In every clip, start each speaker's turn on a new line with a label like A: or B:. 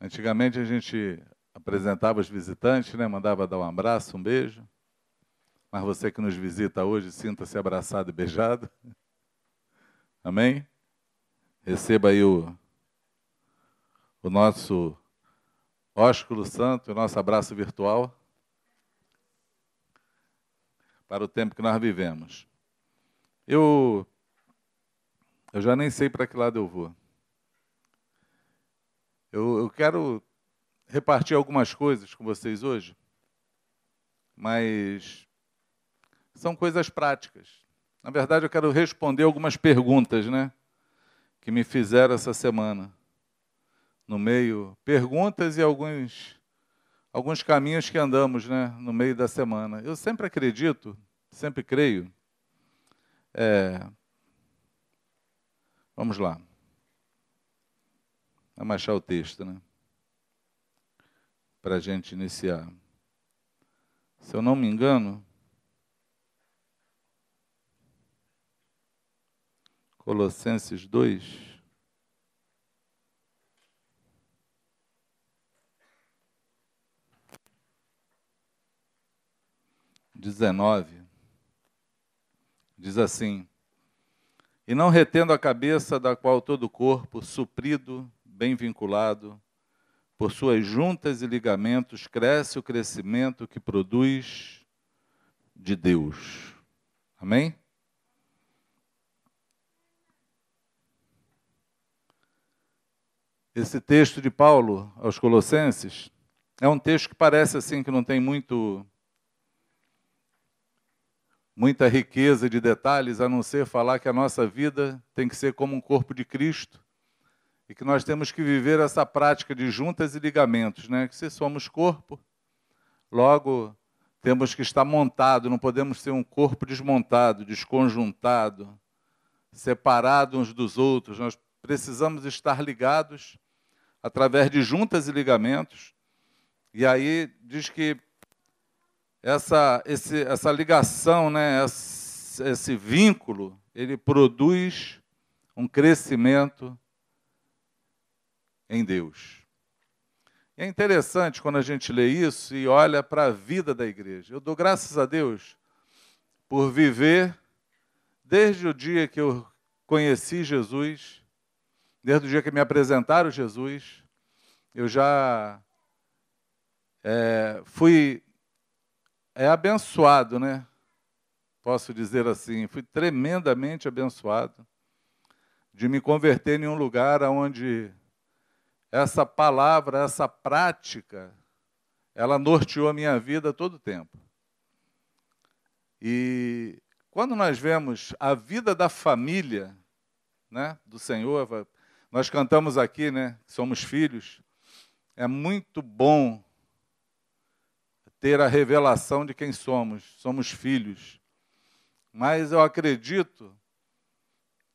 A: Antigamente a gente apresentava os visitantes, né? mandava dar um abraço, um beijo. Mas você que nos visita hoje, sinta-se abraçado e beijado. Amém? Receba aí o, o nosso ósculo santo, o nosso abraço virtual para o tempo que nós vivemos. Eu, eu já nem sei para que lado eu vou. Eu, eu quero repartir algumas coisas com vocês hoje, mas são coisas práticas. Na verdade, eu quero responder algumas perguntas, né, que me fizeram essa semana. No meio, perguntas e alguns alguns caminhos que andamos, né, no meio da semana. Eu sempre acredito, sempre creio. É, vamos lá. Vamos achar o texto, né? Para a gente iniciar. Se eu não me engano, Colossenses 2. Dezenove, diz assim: E não retendo a cabeça, da qual todo o corpo, suprido bem vinculado, por suas juntas e ligamentos, cresce o crescimento que produz de Deus. Amém? Esse texto de Paulo aos Colossenses é um texto que parece assim que não tem muito muita riqueza de detalhes, a não ser falar que a nossa vida tem que ser como um corpo de Cristo e que nós temos que viver essa prática de juntas e ligamentos, né? Que se somos corpo, logo temos que estar montado, não podemos ser um corpo desmontado, desconjuntado, separado uns dos outros. Nós precisamos estar ligados através de juntas e ligamentos. E aí diz que essa, esse, essa ligação, né, esse, esse vínculo, ele produz um crescimento em Deus. É interessante quando a gente lê isso e olha para a vida da igreja. Eu dou graças a Deus por viver desde o dia que eu conheci Jesus, desde o dia que me apresentaram Jesus, eu já é, fui é, abençoado, né? Posso dizer assim, fui tremendamente abençoado de me converter em um lugar onde essa palavra, essa prática, ela norteou a minha vida todo o tempo. E quando nós vemos a vida da família, né, do Senhor, nós cantamos aqui, né, somos filhos. É muito bom ter a revelação de quem somos, somos filhos. Mas eu acredito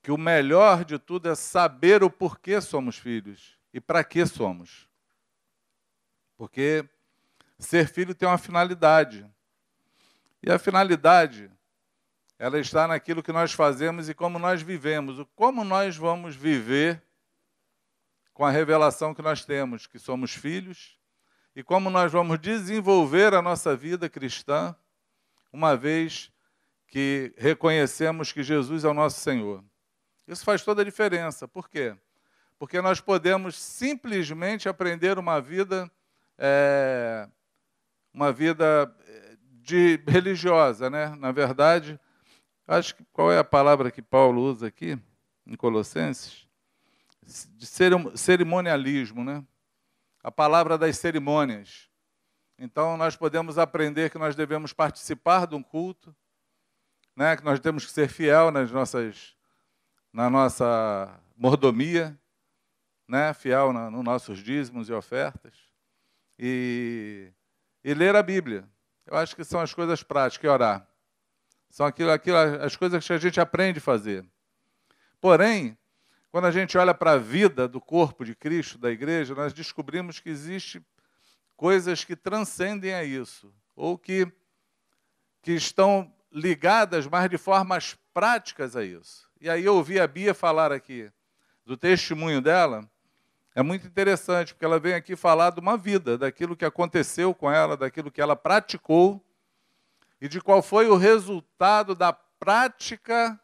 A: que o melhor de tudo é saber o porquê somos filhos e para que somos. Porque ser filho tem uma finalidade. E a finalidade, ela está naquilo que nós fazemos e como nós vivemos. Como nós vamos viver com a revelação que nós temos, que somos filhos, e como nós vamos desenvolver a nossa vida cristã, uma vez que reconhecemos que Jesus é o nosso Senhor. Isso faz toda a diferença. Por quê? Porque nós podemos simplesmente aprender uma vida, é, uma vida é, de religiosa, né? Na verdade, acho que qual é a palavra que Paulo usa aqui em Colossenses? De cerimonialismo, né? A palavra das cerimônias. Então, nós podemos aprender que nós devemos participar de um culto, né? que nós temos que ser fiel nas nossas, na nossa mordomia, né, fiel nos no nossos dízimos e ofertas, e, e ler a Bíblia. Eu acho que são as coisas práticas, e orar. São aquilo, aquilo, as coisas que a gente aprende a fazer. Porém, quando a gente olha para a vida do corpo de Cristo, da igreja, nós descobrimos que existe coisas que transcendem a isso, ou que, que estão ligadas, mas de formas práticas a isso. E aí eu ouvi a Bia falar aqui do testemunho dela, é muito interessante, porque ela vem aqui falar de uma vida, daquilo que aconteceu com ela, daquilo que ela praticou e de qual foi o resultado da prática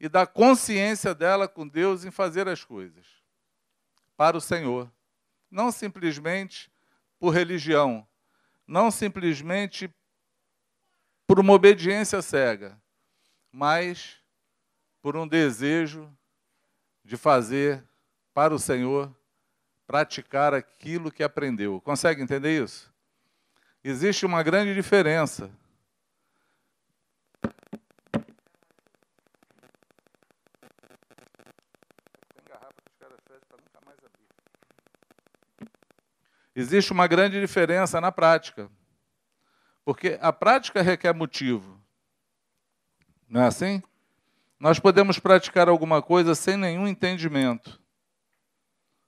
A: e da consciência dela com Deus em fazer as coisas para o Senhor. Não simplesmente por religião, não simplesmente por uma obediência cega, mas por um desejo de fazer para o Senhor, praticar aquilo que aprendeu. Consegue entender isso? Existe uma grande diferença. Existe uma grande diferença na prática. Porque a prática requer motivo. Não é assim? Nós podemos praticar alguma coisa sem nenhum entendimento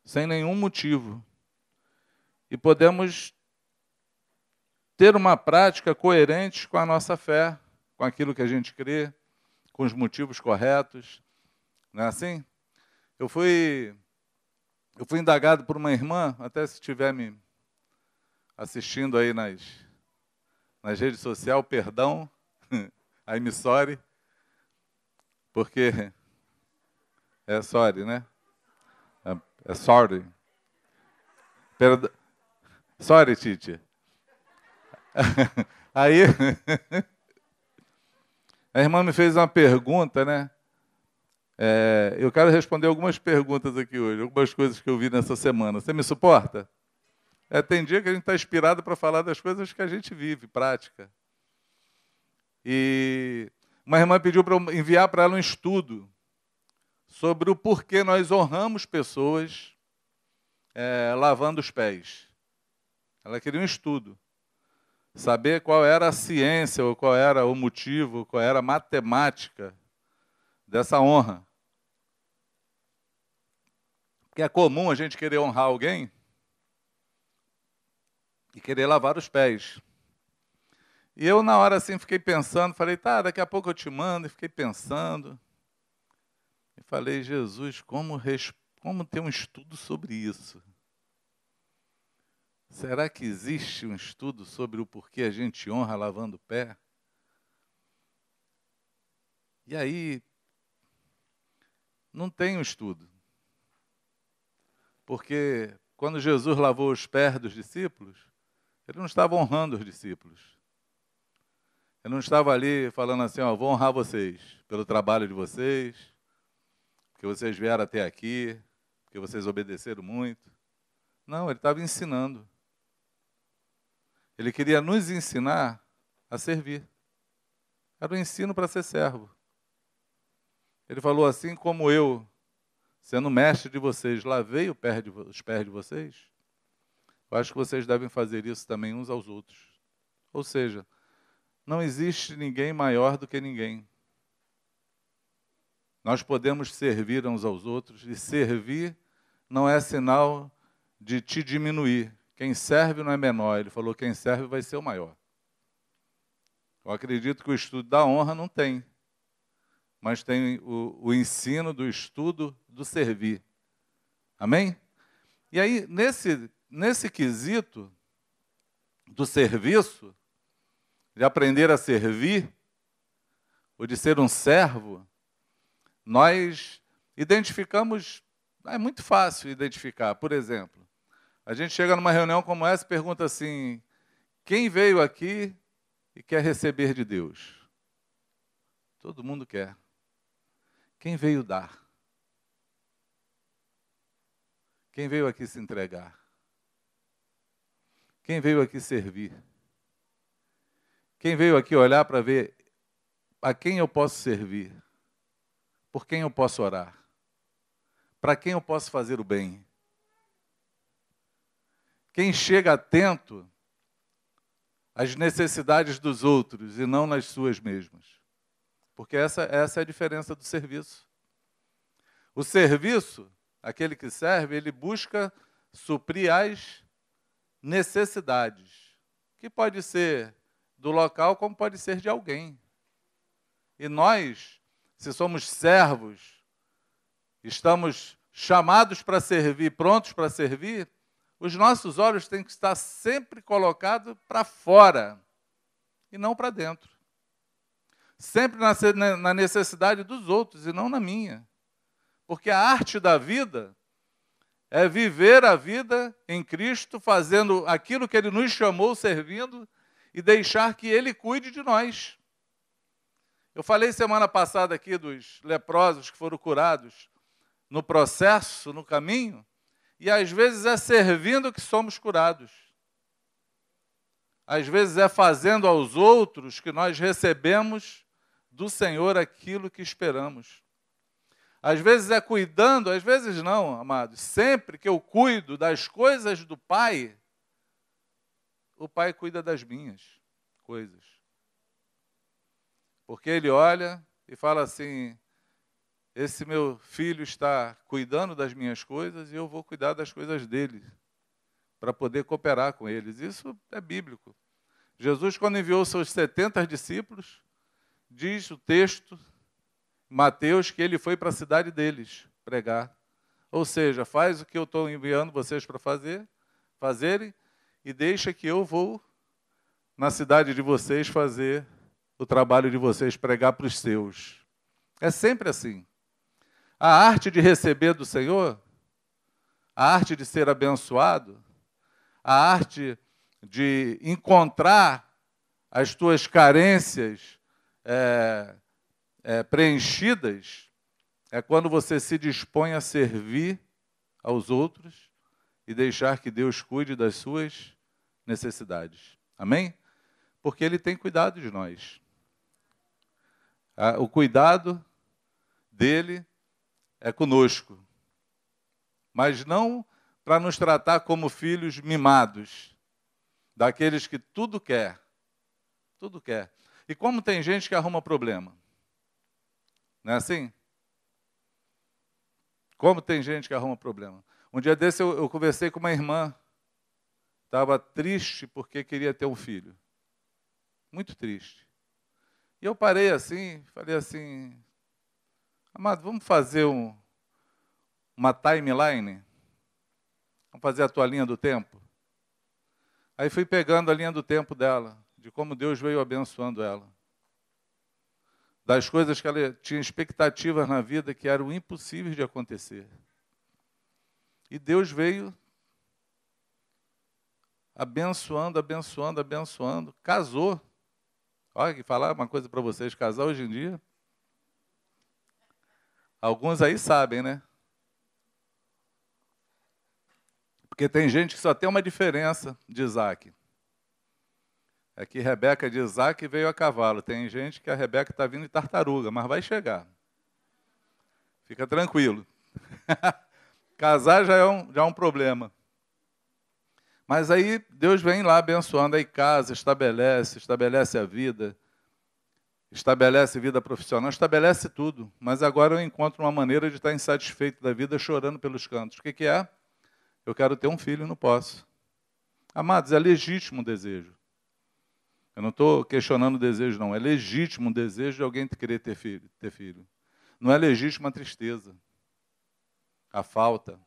A: sem nenhum motivo. E podemos ter uma prática coerente com a nossa fé, com aquilo que a gente crê, com os motivos corretos. Não é assim? Eu fui, eu fui indagado por uma irmã, até se estiver me assistindo aí nas, nas redes sociais, perdão, aí me sorry, porque é sorry, né? É sorry. Perd... Sorry, Titi. Aí, a irmã me fez uma pergunta, né? É, eu quero responder algumas perguntas aqui hoje, algumas coisas que eu vi nessa semana. Você me suporta? É, tem dia que a gente está inspirado para falar das coisas que a gente vive, prática. E uma irmã pediu para enviar para ela um estudo sobre o porquê nós honramos pessoas é, lavando os pés. Ela queria um estudo. Saber qual era a ciência, ou qual era o motivo, qual era a matemática dessa honra. Porque é comum a gente querer honrar alguém e querer lavar os pés. E eu, na hora assim, fiquei pensando, falei, tá, daqui a pouco eu te mando, e fiquei pensando. Falei, Jesus, como, como ter um estudo sobre isso? Será que existe um estudo sobre o porquê a gente honra lavando o pé? E aí, não tem um estudo. Porque quando Jesus lavou os pés dos discípulos, ele não estava honrando os discípulos. Ele não estava ali falando assim, ó, vou honrar vocês pelo trabalho de vocês, porque vocês vieram até aqui, porque vocês obedeceram muito. Não, ele estava ensinando. Ele queria nos ensinar a servir. Era o um ensino para ser servo. Ele falou assim como eu, sendo mestre de vocês, lavei os pés de vocês. Eu acho que vocês devem fazer isso também uns aos outros. Ou seja, não existe ninguém maior do que ninguém. Nós podemos servir uns aos outros e servir não é sinal de te diminuir. Quem serve não é menor. Ele falou: quem serve vai ser o maior. Eu acredito que o estudo da honra não tem, mas tem o, o ensino do estudo do servir. Amém? E aí, nesse, nesse quesito do serviço, de aprender a servir, ou de ser um servo, nós identificamos, é muito fácil identificar. Por exemplo, a gente chega numa reunião como essa e pergunta assim: quem veio aqui e quer receber de Deus? Todo mundo quer. Quem veio dar? Quem veio aqui se entregar? Quem veio aqui servir? Quem veio aqui olhar para ver a quem eu posso servir? Por quem eu posso orar? Para quem eu posso fazer o bem? Quem chega atento às necessidades dos outros e não nas suas mesmas. Porque essa, essa é a diferença do serviço. O serviço, aquele que serve, ele busca suprir as necessidades, que pode ser do local como pode ser de alguém. E nós se somos servos, estamos chamados para servir, prontos para servir, os nossos olhos têm que estar sempre colocados para fora e não para dentro. Sempre na necessidade dos outros e não na minha. Porque a arte da vida é viver a vida em Cristo, fazendo aquilo que Ele nos chamou, servindo, e deixar que Ele cuide de nós. Eu falei semana passada aqui dos leprosos que foram curados no processo, no caminho, e às vezes é servindo que somos curados. Às vezes é fazendo aos outros que nós recebemos do Senhor aquilo que esperamos. Às vezes é cuidando, às vezes não, amados. Sempre que eu cuido das coisas do Pai, o Pai cuida das minhas coisas. Porque Ele olha e fala assim: esse meu filho está cuidando das minhas coisas e eu vou cuidar das coisas dele, para poder cooperar com eles. Isso é bíblico. Jesus, quando enviou seus 70 discípulos, diz o texto Mateus que ele foi para a cidade deles pregar. Ou seja, faz o que eu estou enviando vocês para fazer, fazerem, e deixa que eu vou na cidade de vocês fazer o trabalho de vocês, pregar para os seus. É sempre assim. A arte de receber do Senhor, a arte de ser abençoado, a arte de encontrar as tuas carências é, é, preenchidas é quando você se dispõe a servir aos outros e deixar que Deus cuide das suas necessidades. Amém? Porque Ele tem cuidado de nós. O cuidado dele é conosco, mas não para nos tratar como filhos mimados, daqueles que tudo quer, tudo quer. E como tem gente que arruma problema? Não é assim? Como tem gente que arruma problema. Um dia desse eu, eu conversei com uma irmã, estava triste porque queria ter um filho. Muito triste. E eu parei assim, falei assim, amado, vamos fazer um, uma timeline? Vamos fazer a tua linha do tempo? Aí fui pegando a linha do tempo dela, de como Deus veio abençoando ela das coisas que ela tinha expectativas na vida que eram impossíveis de acontecer. E Deus veio abençoando, abençoando, abençoando, casou. Olha, que falar uma coisa para vocês, casar hoje em dia. Alguns aí sabem, né? Porque tem gente que só tem uma diferença de Isaac. É que Rebeca de Isaac veio a cavalo. Tem gente que a Rebeca está vindo de tartaruga, mas vai chegar. Fica tranquilo. Casar já é, um, já é um problema. Mas aí Deus vem lá abençoando, aí casa, estabelece, estabelece a vida, estabelece vida profissional, estabelece tudo. Mas agora eu encontro uma maneira de estar insatisfeito da vida, chorando pelos cantos. O que, que é? Eu quero ter um filho não posso. Amados, é legítimo o desejo. Eu não estou questionando o desejo, não. É legítimo o desejo de alguém querer ter filho, ter filho. Não é legítimo a tristeza, a falta,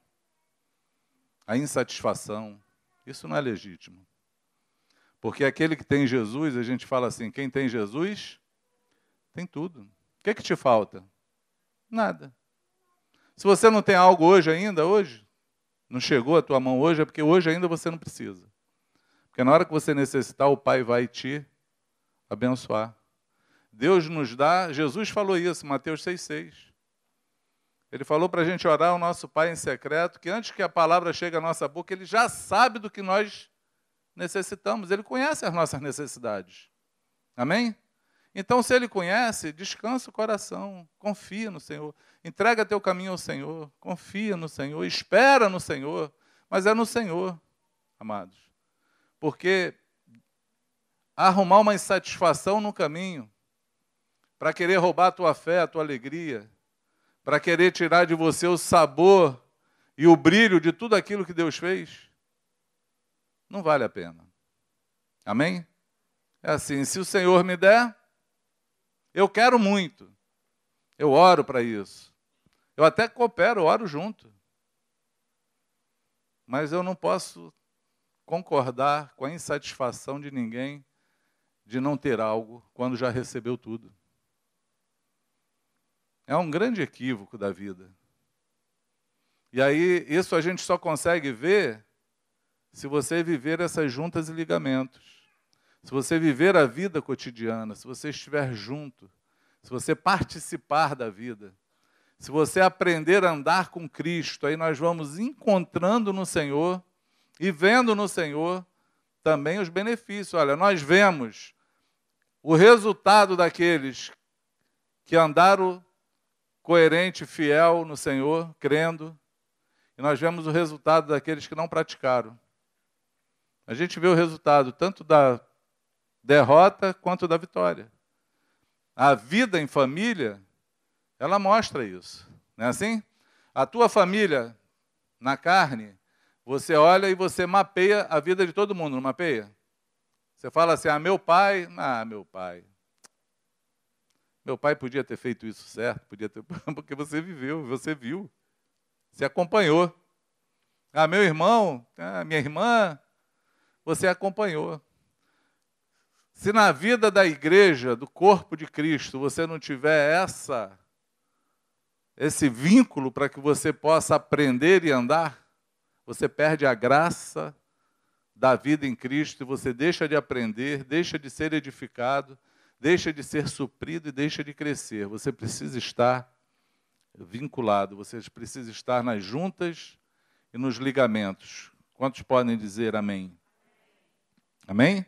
A: a insatisfação. Isso não é legítimo. Porque aquele que tem Jesus, a gente fala assim: quem tem Jesus, tem tudo. O que, é que te falta? Nada. Se você não tem algo hoje ainda, hoje, não chegou à tua mão hoje, é porque hoje ainda você não precisa. Porque na hora que você necessitar, o Pai vai te abençoar. Deus nos dá, Jesus falou isso, Mateus 6,6. Ele falou para a gente orar ao nosso Pai em secreto, que antes que a palavra chegue à nossa boca, Ele já sabe do que nós necessitamos, Ele conhece as nossas necessidades. Amém? Então, se Ele conhece, descansa o coração, confia no Senhor, entrega teu caminho ao Senhor, confia no Senhor, espera no Senhor, mas é no Senhor, amados. Porque arrumar uma insatisfação no caminho, para querer roubar a tua fé, a tua alegria, para querer tirar de você o sabor e o brilho de tudo aquilo que Deus fez, não vale a pena. Amém? É assim, se o Senhor me der, eu quero muito. Eu oro para isso. Eu até coopero, oro junto. mas eu não posso concordar com a insatisfação de ninguém de não ter algo quando já recebeu tudo. É um grande equívoco da vida. E aí, isso a gente só consegue ver se você viver essas juntas e ligamentos. Se você viver a vida cotidiana, se você estiver junto, se você participar da vida, se você aprender a andar com Cristo, aí nós vamos encontrando no Senhor e vendo no Senhor também os benefícios. Olha, nós vemos o resultado daqueles que andaram coerente, fiel no Senhor, crendo, e nós vemos o resultado daqueles que não praticaram. A gente vê o resultado tanto da derrota quanto da vitória. A vida em família, ela mostra isso. Não é assim? A tua família na carne, você olha e você mapeia a vida de todo mundo, não mapeia? Você fala assim: ah, meu pai, ah, meu pai, meu pai podia ter feito isso certo, podia ter, porque você viveu, você viu, você acompanhou. Ah, meu irmão, ah, minha irmã, você acompanhou. Se na vida da igreja, do corpo de Cristo, você não tiver essa esse vínculo para que você possa aprender e andar, você perde a graça da vida em Cristo e você deixa de aprender, deixa de ser edificado, deixa de ser suprido e deixa de crescer. Você precisa estar vinculado, você precisa estar nas juntas e nos ligamentos. Quantos podem dizer amém? Amém?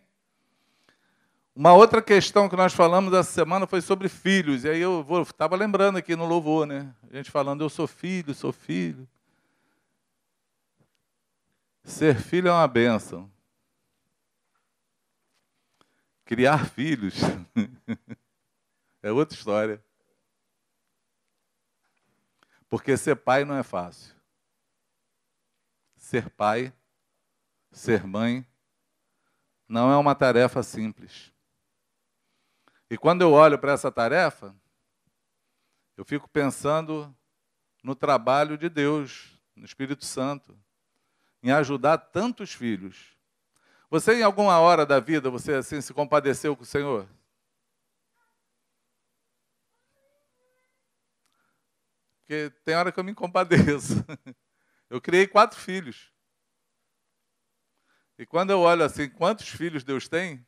A: Uma outra questão que nós falamos essa semana foi sobre filhos. E aí eu estava lembrando aqui no louvor, né? A gente falando, eu sou filho, sou filho. Ser filho é uma bênção. Criar filhos é outra história. Porque ser pai não é fácil. Ser pai, ser mãe, não é uma tarefa simples. E quando eu olho para essa tarefa, eu fico pensando no trabalho de Deus, no Espírito Santo, em ajudar tantos filhos. Você, em alguma hora da vida, você assim se compadeceu com o Senhor? Porque tem hora que eu me compadeço. Eu criei quatro filhos. E quando eu olho assim, quantos filhos Deus tem?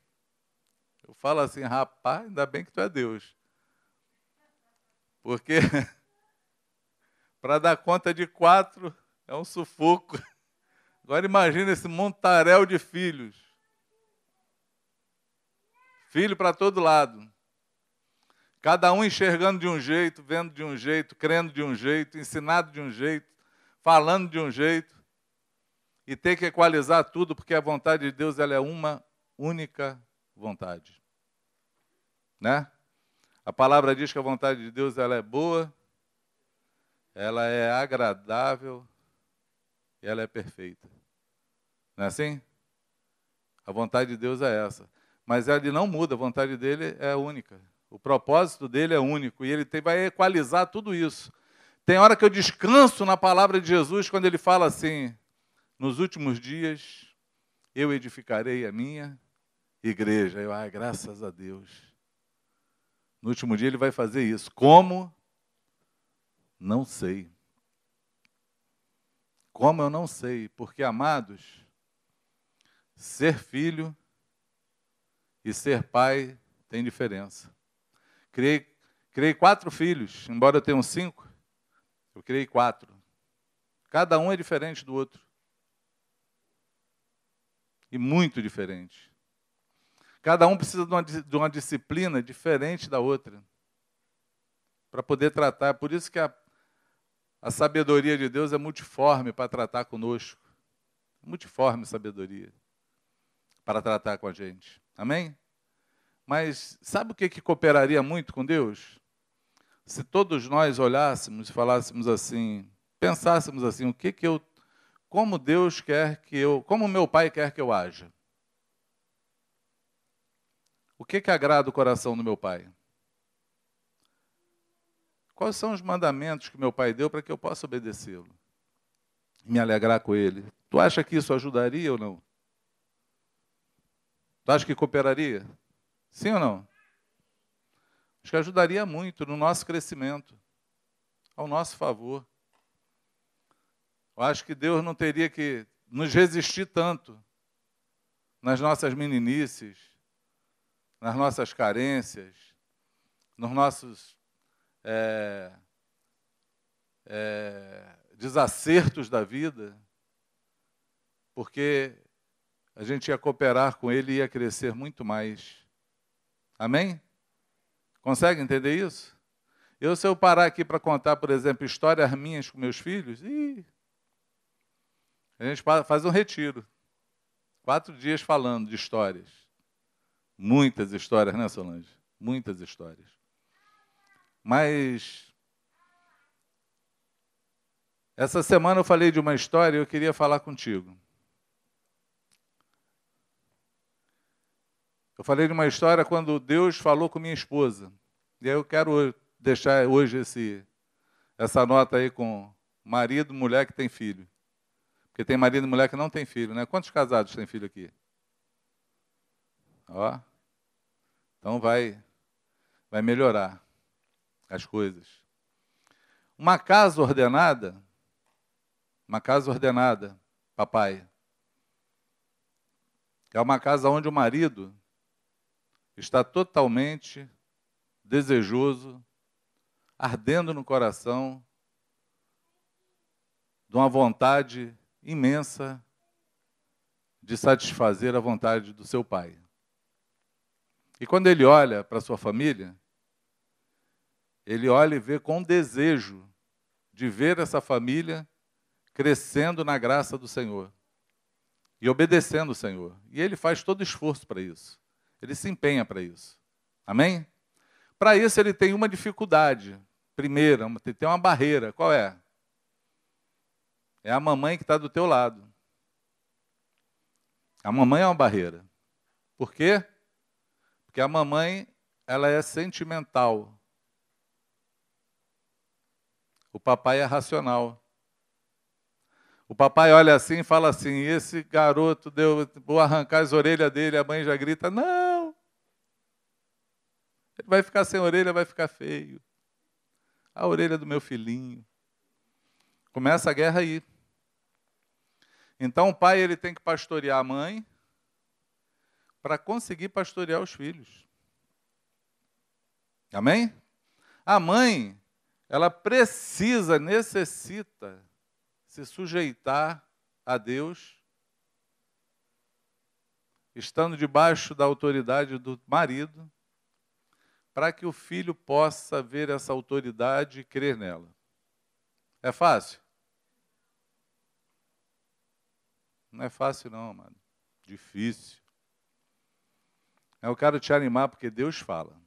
A: Eu falo assim, rapaz, ainda bem que tu é Deus. Porque para dar conta de quatro é um sufoco. Agora imagine esse montaréu de filhos. Filho para todo lado. Cada um enxergando de um jeito, vendo de um jeito, crendo de um jeito, ensinado de um jeito, falando de um jeito. E ter que equalizar tudo, porque a vontade de Deus ela é uma única vontade. Né? A palavra diz que a vontade de Deus ela é boa, ela é agradável e ela é perfeita. Não é assim? A vontade de Deus é essa. Mas ele não muda, a vontade dele é única. O propósito dele é único e ele tem, vai equalizar tudo isso. Tem hora que eu descanso na palavra de Jesus quando ele fala assim: nos últimos dias eu edificarei a minha igreja. Eu, ah, graças a Deus. No último dia ele vai fazer isso. Como? Não sei. Como eu não sei, porque amados, ser filho e ser pai tem diferença. Criei, criei quatro filhos, embora eu tenha cinco, eu criei quatro. Cada um é diferente do outro. E muito diferente. Cada um precisa de uma, de uma disciplina diferente da outra. Para poder tratar. Por isso que a, a sabedoria de Deus é multiforme para tratar conosco. Multiforme sabedoria para tratar com a gente. Amém? Mas sabe o que, que cooperaria muito com Deus? Se todos nós olhássemos e falássemos assim, pensássemos assim, o que que eu, como Deus quer que eu, como meu Pai quer que eu haja? O que que agrada o coração do meu Pai? Quais são os mandamentos que meu Pai deu para que eu possa obedecê-lo? Me alegrar com Ele. Tu acha que isso ajudaria ou não? Tu acha que cooperaria? Sim ou não? Acho que ajudaria muito no nosso crescimento, ao nosso favor. Eu acho que Deus não teria que nos resistir tanto nas nossas meninices, nas nossas carências, nos nossos é, é, desacertos da vida, porque a gente ia cooperar com Ele e ia crescer muito mais. Amém? Consegue entender isso? Eu, se eu parar aqui para contar, por exemplo, histórias minhas com meus filhos, ih, a gente faz um retiro. Quatro dias falando de histórias. Muitas histórias, né, Solange? Muitas histórias. Mas essa semana eu falei de uma história e eu queria falar contigo. Eu falei de uma história quando Deus falou com minha esposa. E aí eu quero deixar hoje esse, essa nota aí com marido, mulher que tem filho. Porque tem marido e mulher que não tem filho, né? Quantos casados têm filho aqui? Ó. Então vai, vai melhorar as coisas. Uma casa ordenada, uma casa ordenada, papai, é uma casa onde o marido está totalmente desejoso, ardendo no coração, de uma vontade imensa de satisfazer a vontade do seu pai. E quando ele olha para sua família, ele olha e vê com desejo de ver essa família crescendo na graça do Senhor e obedecendo o Senhor. E ele faz todo esforço para isso. Ele se empenha para isso. Amém? Para isso ele tem uma dificuldade. Primeira, tem uma barreira. Qual é? É a mamãe que está do teu lado. A mamãe é uma barreira. Por quê? Porque a mamãe, ela é sentimental. O papai é racional. O papai olha assim e fala assim: esse garoto deu, vou arrancar as orelhas dele. A mãe já grita: não. Ele vai ficar sem orelha, vai ficar feio. A orelha do meu filhinho. Começa a guerra aí. Então o pai ele tem que pastorear a mãe para conseguir pastorear os filhos. Amém? A mãe, ela precisa, necessita se sujeitar a Deus, estando debaixo da autoridade do marido, para que o filho possa ver essa autoridade e crer nela. É fácil? Não é fácil, não, mano. Difícil. Eu quero te animar porque Deus fala.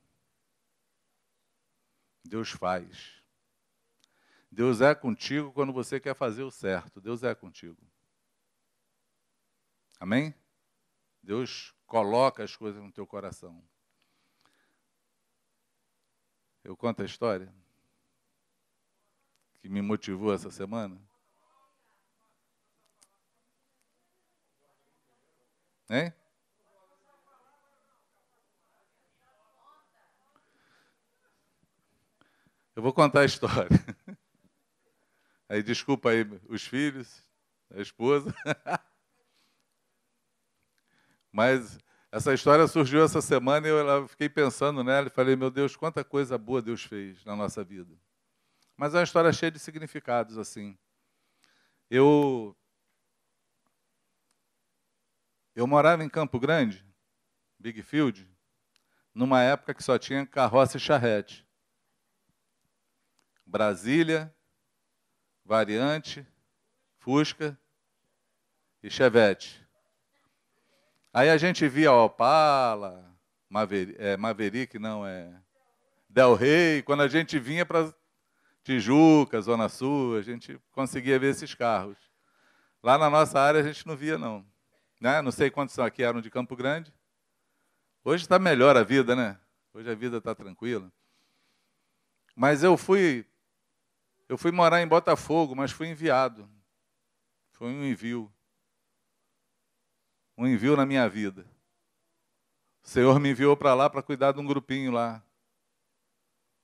A: Deus faz. Deus é contigo quando você quer fazer o certo. Deus é contigo. Amém? Deus coloca as coisas no teu coração. Eu conto a história que me motivou essa semana. Hein? Eu vou contar a história. Aí desculpa aí os filhos, a esposa. Mas essa história surgiu essa semana e eu fiquei pensando nela e falei, meu Deus, quanta coisa boa Deus fez na nossa vida. Mas é uma história cheia de significados, assim. Eu eu morava em Campo Grande, Big Field, numa época que só tinha carroça e charrete. Brasília, Variante, Fusca e Chevette. Aí a gente via Opala, Maverick, é, Maverick não, é Del Rey. Quando a gente vinha para Tijuca, Zona Sul, a gente conseguia ver esses carros. Lá na nossa área a gente não via, não. Né? Não sei quantos aqui eram de Campo Grande. Hoje está melhor a vida, né? Hoje a vida está tranquila. Mas eu fui, eu fui morar em Botafogo, mas fui enviado. Foi um envio. Um envio na minha vida. O Senhor me enviou para lá para cuidar de um grupinho lá,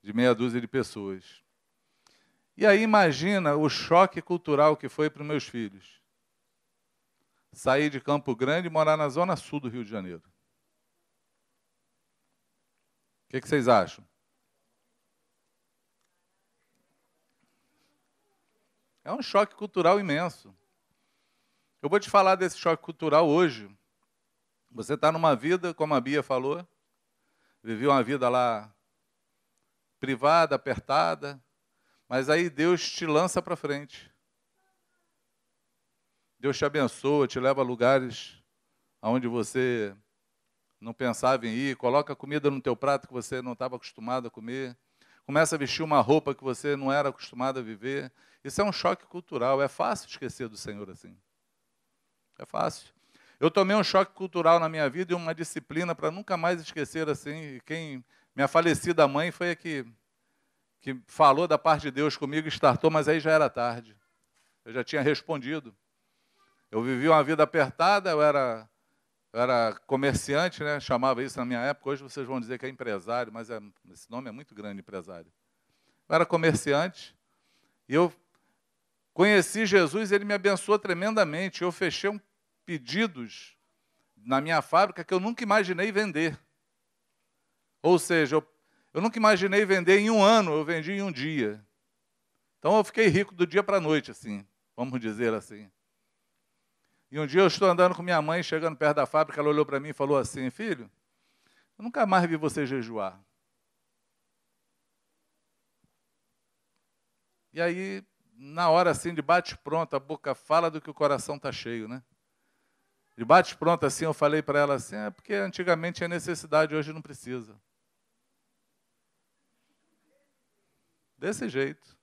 A: de meia dúzia de pessoas. E aí imagina o choque cultural que foi para os meus filhos. Sair de Campo Grande e morar na zona sul do Rio de Janeiro. O que, que vocês acham? É um choque cultural imenso. Eu vou te falar desse choque cultural hoje. Você está numa vida, como a Bia falou, viveu uma vida lá privada, apertada, mas aí Deus te lança para frente. Deus te abençoa, te leva a lugares aonde você não pensava em ir, coloca comida no teu prato que você não estava acostumado a comer, começa a vestir uma roupa que você não era acostumado a viver. Isso é um choque cultural, é fácil esquecer do Senhor assim. É fácil. Eu tomei um choque cultural na minha vida e uma disciplina para nunca mais esquecer assim. Quem minha falecida mãe foi a que, que falou da parte de Deus comigo e startou, mas aí já era tarde. Eu já tinha respondido. Eu vivi uma vida apertada, eu era, eu era comerciante, né? chamava isso na minha época. Hoje vocês vão dizer que é empresário, mas é, esse nome é muito grande, empresário. Eu era comerciante e eu conheci Jesus, ele me abençoou tremendamente. Eu fechei um pedidos na minha fábrica que eu nunca imaginei vender. Ou seja, eu, eu nunca imaginei vender em um ano, eu vendi em um dia. Então eu fiquei rico do dia para a noite, assim, vamos dizer assim. E um dia eu estou andando com minha mãe, chegando perto da fábrica, ela olhou para mim e falou assim: Filho, eu nunca mais vi você jejuar. E aí, na hora assim, de bate-pronto, a boca fala do que o coração está cheio, né? De bate pronto assim, eu falei para ela assim, é porque antigamente tinha necessidade, hoje não precisa. Desse jeito.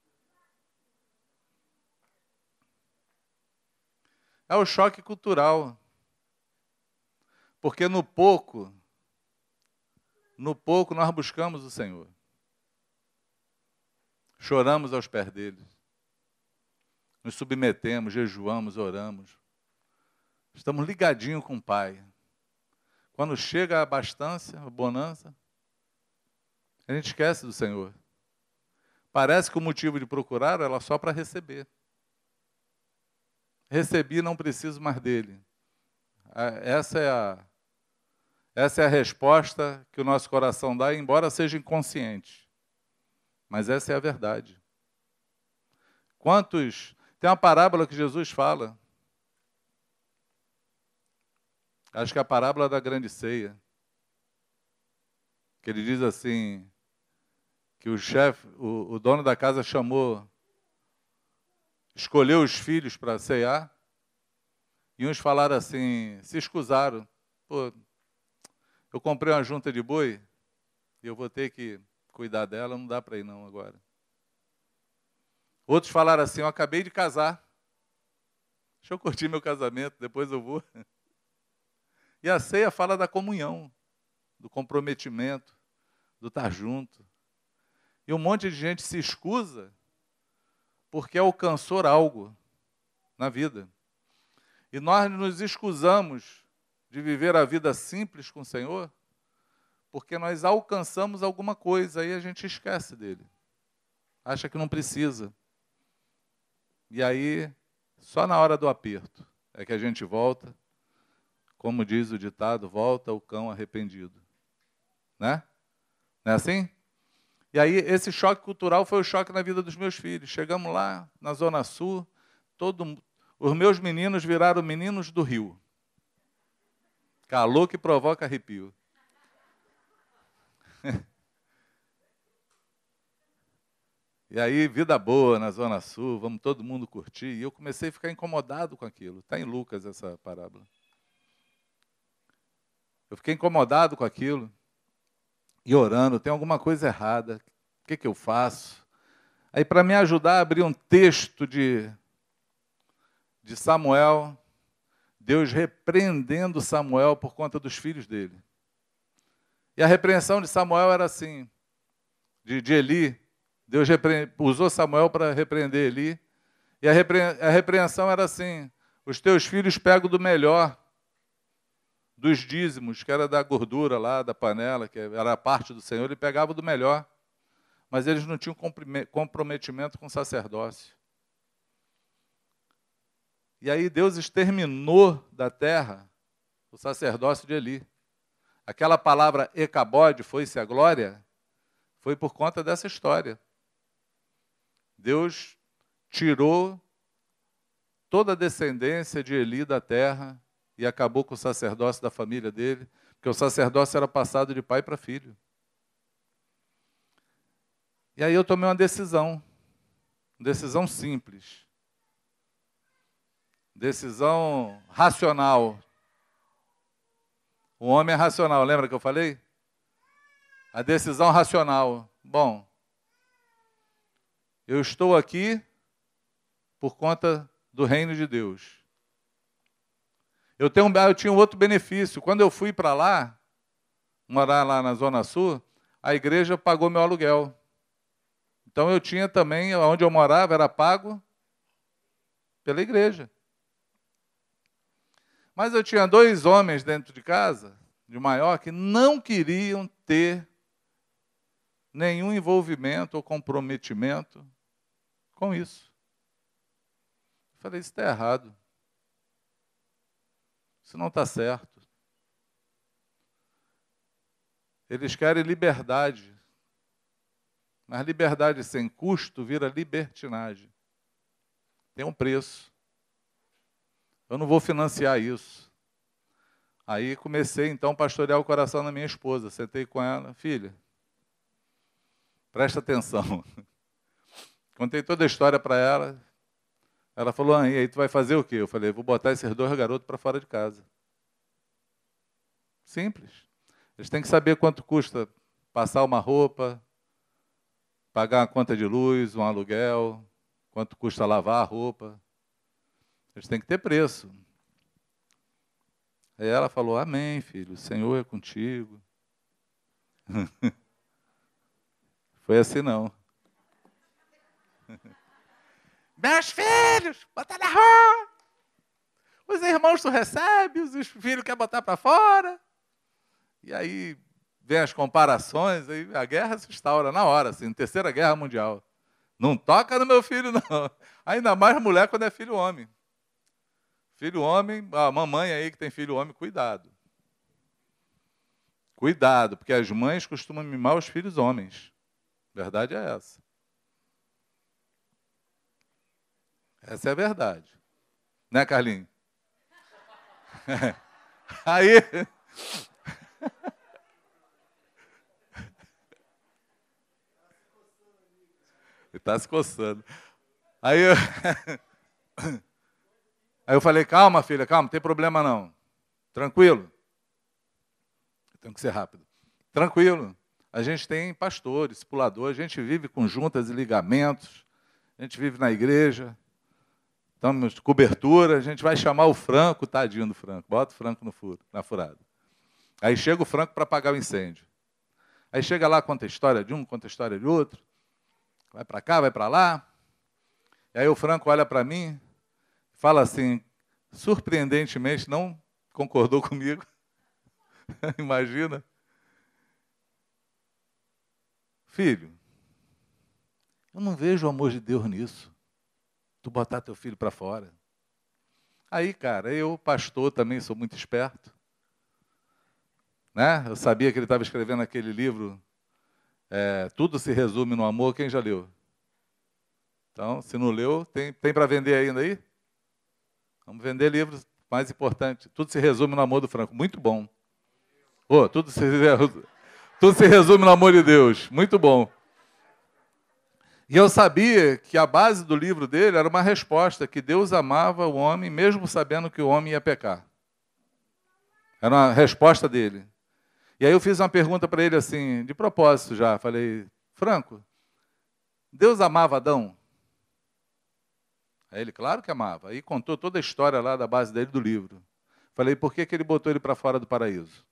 A: É o choque cultural. Porque no pouco, no pouco nós buscamos o Senhor. Choramos aos pés dele. Nos submetemos, jejuamos, oramos. Estamos ligadinhos com o Pai. Quando chega a abastância, a bonança, a gente esquece do Senhor. Parece que o motivo de procurar era só para receber. Recebi, não preciso mais dele. Essa é a essa é a resposta que o nosso coração dá, embora seja inconsciente. Mas essa é a verdade. Quantos tem uma parábola que Jesus fala Acho que é a parábola da grande ceia. Que ele diz assim: que o chefe, o, o dono da casa chamou, escolheu os filhos para cear, e uns falaram assim, se escusaram, pô, eu comprei uma junta de boi e eu vou ter que cuidar dela, não dá para ir não agora. Outros falaram assim, eu acabei de casar, deixa eu curtir meu casamento, depois eu vou. E a ceia fala da comunhão, do comprometimento, do estar junto. E um monte de gente se escusa porque alcançou algo na vida. E nós nos escusamos de viver a vida simples com o Senhor porque nós alcançamos alguma coisa e a gente esquece dele. Acha que não precisa. E aí, só na hora do aperto é que a gente volta como diz o ditado, volta o cão arrependido. Né? Não é assim? E aí, esse choque cultural foi o choque na vida dos meus filhos. Chegamos lá, na Zona Sul, todo, os meus meninos viraram meninos do Rio. Calor que provoca arrepio. e aí, vida boa na Zona Sul, vamos todo mundo curtir. E eu comecei a ficar incomodado com aquilo. Está em Lucas essa parábola. Eu fiquei incomodado com aquilo. E orando, tem alguma coisa errada. O que, que eu faço? Aí, para me ajudar, abri um texto de, de Samuel, Deus repreendendo Samuel por conta dos filhos dele. E a repreensão de Samuel era assim, de, de Eli. Deus usou Samuel para repreender Eli. E a, repre, a repreensão era assim: os teus filhos pegam do melhor dos dízimos, que era da gordura lá, da panela, que era a parte do Senhor, ele pegava do melhor. Mas eles não tinham comprometimento com o sacerdócio. E aí Deus exterminou da terra o sacerdócio de Eli. Aquela palavra Ecabode, foi-se a glória, foi por conta dessa história. Deus tirou toda a descendência de Eli da terra e acabou com o sacerdócio da família dele, porque o sacerdócio era passado de pai para filho. E aí eu tomei uma decisão, decisão simples, decisão racional. O homem é racional, lembra que eu falei? A decisão racional. Bom, eu estou aqui por conta do reino de Deus. Eu, tenho, eu tinha um outro benefício. Quando eu fui para lá, morar lá na Zona Sul, a igreja pagou meu aluguel. Então eu tinha também, onde eu morava, era pago pela igreja. Mas eu tinha dois homens dentro de casa, de maior, que não queriam ter nenhum envolvimento ou comprometimento com isso. Eu falei, isso está errado. Isso não está certo. Eles querem liberdade. Mas liberdade sem custo vira libertinagem. Tem um preço. Eu não vou financiar isso. Aí comecei então a pastorear o coração da minha esposa. Sentei com ela, filha, presta atenção. Contei toda a história para ela. Ela falou, ah, e aí tu vai fazer o quê? Eu falei, vou botar esses dois garotos para fora de casa. Simples. Eles têm que saber quanto custa passar uma roupa, pagar uma conta de luz, um aluguel, quanto custa lavar a roupa. Eles têm que ter preço. Aí ela falou, amém, filho, o Senhor é contigo. Foi assim não. Meus filhos, botar na rua. Os irmãos tu recebe, os filhos quer botar para fora. E aí vem as comparações, aí a guerra se instaura na hora, assim, terceira guerra mundial. Não toca no meu filho, não. Ainda mais mulher quando é filho homem. Filho homem, a mamãe aí que tem filho homem, cuidado. Cuidado, porque as mães costumam mimar os filhos homens. Verdade é essa. Essa é a verdade. Né, Carlinhos? Aí. Ele está se coçando. Aí eu... Aí eu falei, calma, filha, calma, não tem problema não. Tranquilo. Eu tenho que ser rápido. Tranquilo. A gente tem pastor, discipulador, a gente vive com juntas e ligamentos, a gente vive na igreja, estamos cobertura, a gente vai chamar o Franco, tadinho do Franco, bota o Franco no furo, na furada. Aí chega o Franco para apagar o incêndio. Aí chega lá, conta a história de um, conta a história de outro, vai para cá, vai para lá. E aí o Franco olha para mim, fala assim, surpreendentemente, não concordou comigo. Imagina. Filho, eu não vejo o amor de Deus nisso tu botar teu filho para fora. Aí, cara, eu, pastor, também sou muito esperto. Né? Eu sabia que ele estava escrevendo aquele livro, é, Tudo se resume no amor. Quem já leu? Então, se não leu, tem, tem para vender ainda aí? Vamos vender livros mais importante. Tudo se resume no amor do Franco. Muito bom. Oh, tudo, se, tudo se resume no amor de Deus. Muito bom. E eu sabia que a base do livro dele era uma resposta, que Deus amava o homem, mesmo sabendo que o homem ia pecar. Era uma resposta dele. E aí eu fiz uma pergunta para ele assim, de propósito já. Falei, Franco, Deus amava Adão? Aí ele, claro que amava. Aí contou toda a história lá da base dele do livro. Falei, por que, que ele botou ele para fora do paraíso?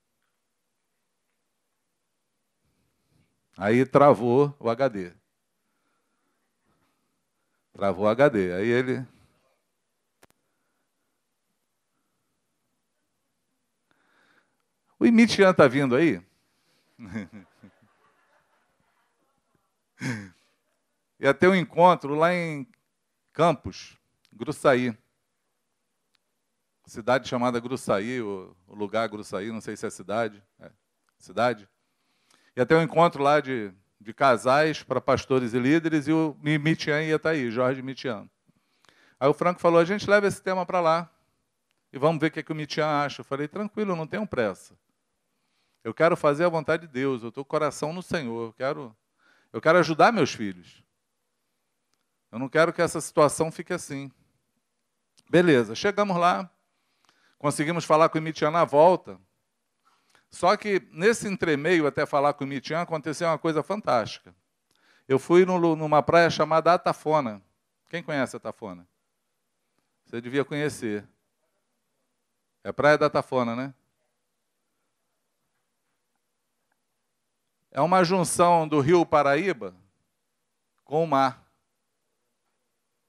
A: Aí travou o HD. Travou o HD. Aí ele. O Imitian está vindo aí? Ia ter um encontro lá em Campos, Gruçaí. Cidade chamada Gruçaí, o lugar Gruçaí, não sei se é cidade. É, cidade. Ia ter um encontro lá de, de casais para pastores e líderes e o Mitian ia estar tá aí, Jorge Mitian. Aí o Franco falou: a gente leva esse tema para lá e vamos ver o que, é que o Mitian acha. Eu falei: tranquilo, não tenho pressa. Eu quero fazer a vontade de Deus, eu estou com o coração no Senhor, eu quero, eu quero ajudar meus filhos. Eu não quero que essa situação fique assim. Beleza, chegamos lá, conseguimos falar com o Mitian na volta. Só que nesse entremeio, até falar com o Mitian, aconteceu uma coisa fantástica. Eu fui no, numa praia chamada Atafona. Quem conhece Atafona? Você devia conhecer. É Praia da Atafona, né? É uma junção do rio Paraíba com o mar.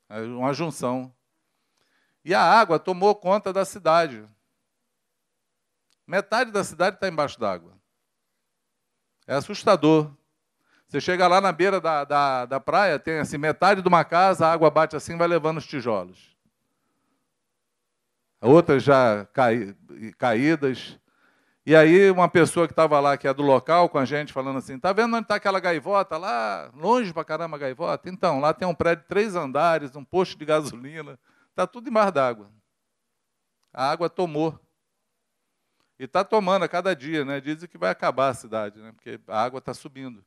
A: É uma junção. E a água tomou conta da cidade. Metade da cidade está embaixo d'água. É assustador. Você chega lá na beira da, da, da praia, tem assim, metade de uma casa, a água bate assim vai levando os tijolos. Outras já cai, caídas. E aí uma pessoa que estava lá, que é do local, com a gente, falando assim, tá vendo onde está aquela gaivota lá? Longe pra caramba a gaivota? Então, lá tem um prédio de três andares, um posto de gasolina, está tudo embaixo d'água. A água tomou. E está tomando a cada dia, né? Dizem que vai acabar a cidade, né? Porque a água está subindo.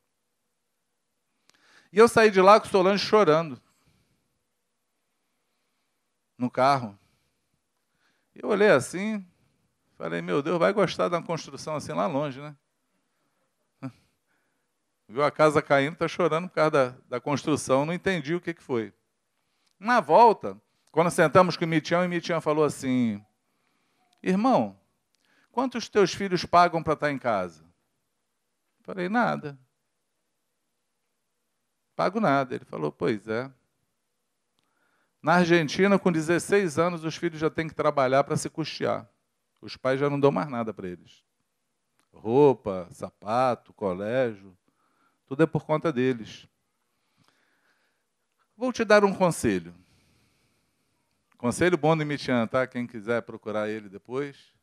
A: E eu saí de lá com o Solange chorando. No carro. Eu olhei assim, Falei, meu Deus, vai gostar de uma construção assim lá longe, né? Viu a casa caindo, está chorando por causa da, da construção, não entendi o que, que foi. Na volta, quando sentamos com o Mitian, o Mitian falou assim: Irmão, quantos teus filhos pagam para estar tá em casa? Falei, nada. Pago nada. Ele falou, pois é. Na Argentina, com 16 anos, os filhos já têm que trabalhar para se custear. Os pais já não dão mais nada para eles. Roupa, sapato, colégio, tudo é por conta deles. Vou te dar um conselho. Conselho bom do Mitian, tá? Quem quiser procurar ele depois,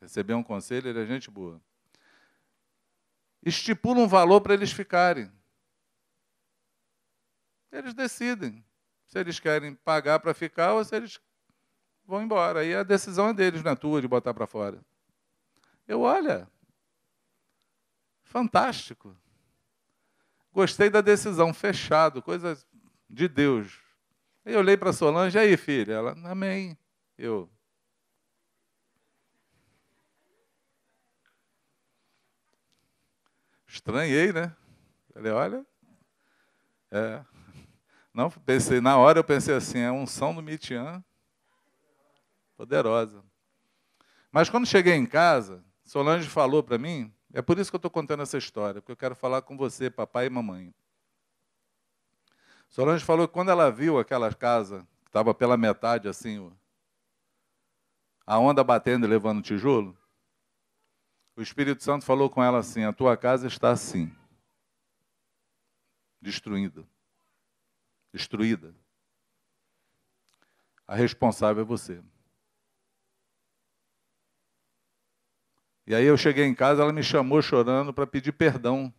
A: receber um conselho, ele é gente boa. Estipula um valor para eles ficarem. Eles decidem se eles querem pagar para ficar ou se eles vão embora. Aí a decisão é deles, não é tua, de botar para fora. Eu, olha, fantástico. Gostei da decisão, fechado, coisa de Deus. Eu olhei para Solange, e aí, filha? Ela, amém. Eu. Estranhei, né? Falei, olha. É. Não, pensei, na hora eu pensei assim, é unção do Mitian poderosa. Mas quando cheguei em casa, Solange falou para mim, é por isso que eu estou contando essa história, porque eu quero falar com você, papai e mamãe. Solange falou que quando ela viu aquela casa, que estava pela metade assim, a onda batendo e levando tijolo, o Espírito Santo falou com ela assim: a tua casa está assim, destruída. Destruída. A responsável é você. E aí eu cheguei em casa, ela me chamou chorando para pedir perdão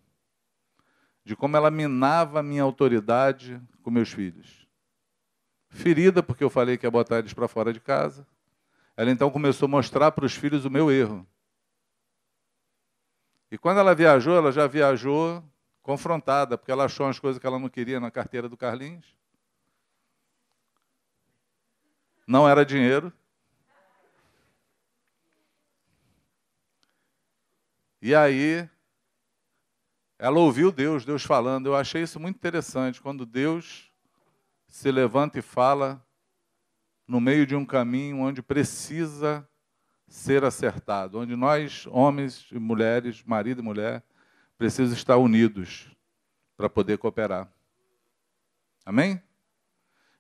A: de como ela minava a minha autoridade com meus filhos. Ferida porque eu falei que ia botar eles para fora de casa. Ela então começou a mostrar para os filhos o meu erro. E quando ela viajou, ela já viajou confrontada, porque ela achou umas coisas que ela não queria na carteira do Carlinhos. Não era dinheiro. E aí, ela ouviu Deus, Deus falando. Eu achei isso muito interessante, quando Deus se levanta e fala no meio de um caminho onde precisa ser acertado, onde nós, homens e mulheres, marido e mulher, precisam estar unidos para poder cooperar. Amém?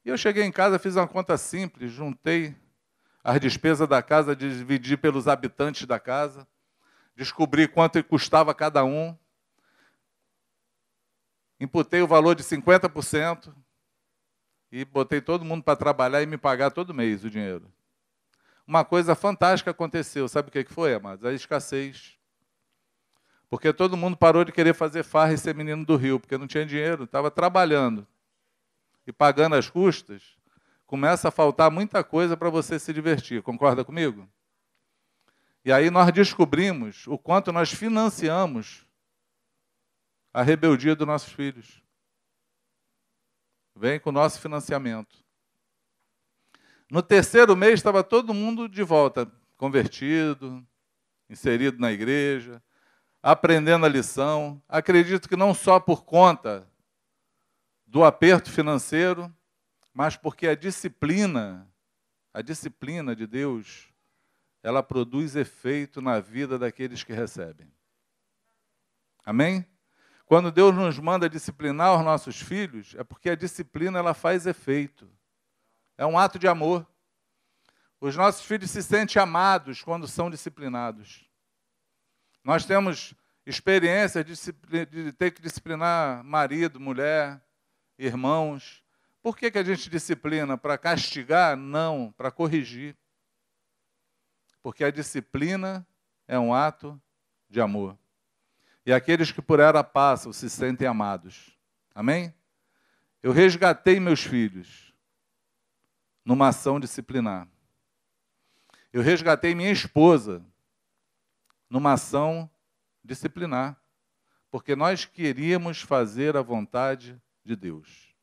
A: E eu cheguei em casa, fiz uma conta simples, juntei as despesas da casa, dividi pelos habitantes da casa descobri quanto custava cada um, imputei o valor de 50% e botei todo mundo para trabalhar e me pagar todo mês o dinheiro. Uma coisa fantástica aconteceu, sabe o que foi, amados? A escassez. Porque todo mundo parou de querer fazer farra e ser menino do Rio, porque não tinha dinheiro, estava trabalhando e pagando as custas. Começa a faltar muita coisa para você se divertir, concorda comigo? E aí nós descobrimos o quanto nós financiamos a rebeldia dos nossos filhos. Vem com o nosso financiamento. No terceiro mês estava todo mundo de volta, convertido, inserido na igreja, aprendendo a lição. Acredito que não só por conta do aperto financeiro, mas porque a disciplina, a disciplina de Deus, ela produz efeito na vida daqueles que recebem. Amém? Quando Deus nos manda disciplinar os nossos filhos, é porque a disciplina ela faz efeito. É um ato de amor. Os nossos filhos se sentem amados quando são disciplinados. Nós temos experiência de, ter que disciplinar marido, mulher, irmãos. Por que, que a gente disciplina? Para castigar? Não, para corrigir. Porque a disciplina é um ato de amor e aqueles que por ela passam se sentem amados. Amém? Eu resgatei meus filhos numa ação disciplinar. Eu resgatei minha esposa numa ação disciplinar, porque nós queríamos fazer a vontade de Deus.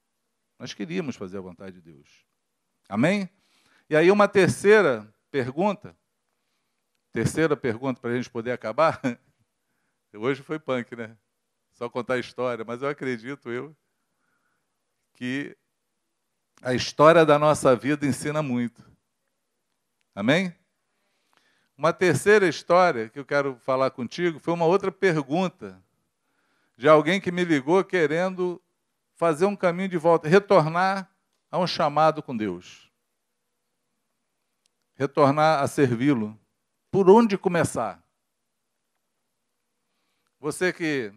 A: Nós queríamos fazer a vontade de Deus. Amém? E aí, uma terceira pergunta, terceira pergunta para a gente poder acabar. Hoje foi punk, né? Só contar a história, mas eu acredito eu que a história da nossa vida ensina muito. Amém? Uma terceira história que eu quero falar contigo foi uma outra pergunta de alguém que me ligou querendo fazer um caminho de volta, retornar a um chamado com Deus. Retornar a servi-lo. Por onde começar? Você que,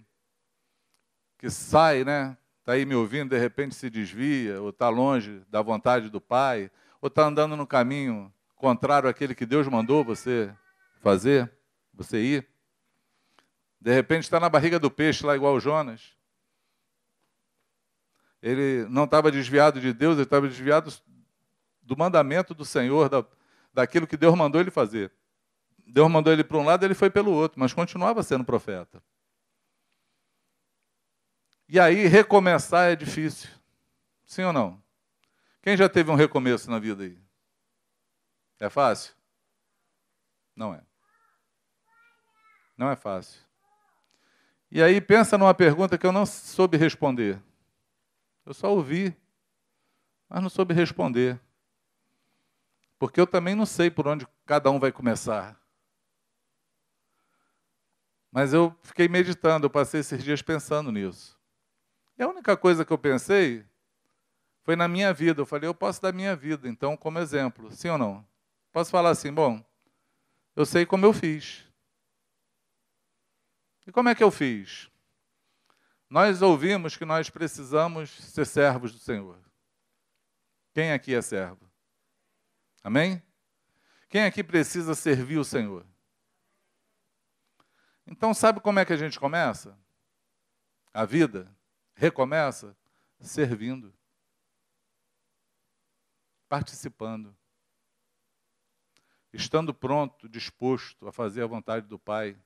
A: que sai, né? Está aí me ouvindo, de repente se desvia, ou está longe da vontade do Pai, ou está andando no caminho contrário àquele que Deus mandou você fazer, você ir. De repente está na barriga do peixe, lá igual Jonas. Ele não estava desviado de Deus, ele estava desviado do mandamento do Senhor, da, daquilo que Deus mandou ele fazer. Deus mandou ele para um lado, ele foi pelo outro, mas continuava sendo profeta. E aí recomeçar é difícil. Sim ou não? Quem já teve um recomeço na vida aí? É fácil? Não é. Não é fácil. E aí pensa numa pergunta que eu não soube responder. Eu só ouvi, mas não soube responder. Porque eu também não sei por onde cada um vai começar. Mas eu fiquei meditando, eu passei esses dias pensando nisso. E a única coisa que eu pensei foi na minha vida. Eu falei, eu posso dar minha vida, então, como exemplo. Sim ou não? Posso falar assim, bom, eu sei como eu fiz. E como é que eu fiz? Nós ouvimos que nós precisamos ser servos do Senhor. Quem aqui é servo? Amém? Quem aqui precisa servir o Senhor? Então, sabe como é que a gente começa? A vida? Recomeça servindo, participando, estando pronto, disposto a fazer a vontade do Pai,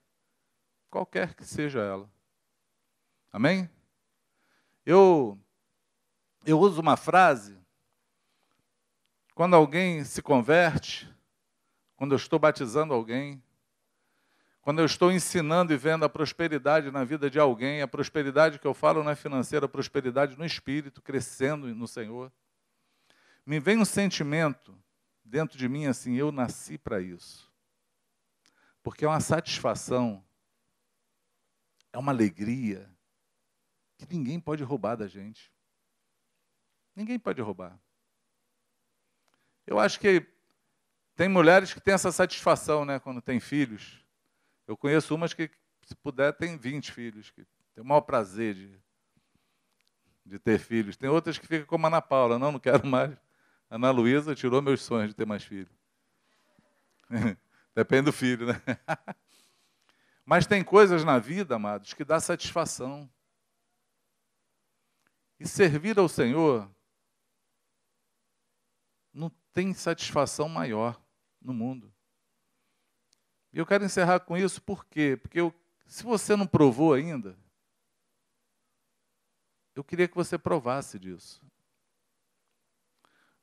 A: qualquer que seja ela. Amém? Eu, eu uso uma frase quando alguém se converte, quando eu estou batizando alguém, quando eu estou ensinando e vendo a prosperidade na vida de alguém, a prosperidade que eu falo não é financeira, a prosperidade no espírito, crescendo no Senhor, me vem um sentimento dentro de mim assim: eu nasci para isso. Porque é uma satisfação, é uma alegria que ninguém pode roubar da gente. Ninguém pode roubar. Eu acho que tem mulheres que têm essa satisfação, né, quando têm filhos Eu conheço umas que, se puder, tem 20 filhos, que tem o maior prazer de, de ter filhos. Tem outras que ficam como a Ana Paula, não, não quero mais. A Ana Luísa tirou meus sonhos de ter mais filhos. Depende do filho, né? Mas tem coisas na vida, amados, que dá satisfação. E servir ao Senhor não tem satisfação maior no mundo. E eu quero encerrar com isso por quê? Porque eu, se você não provou ainda, eu queria que você provasse disso.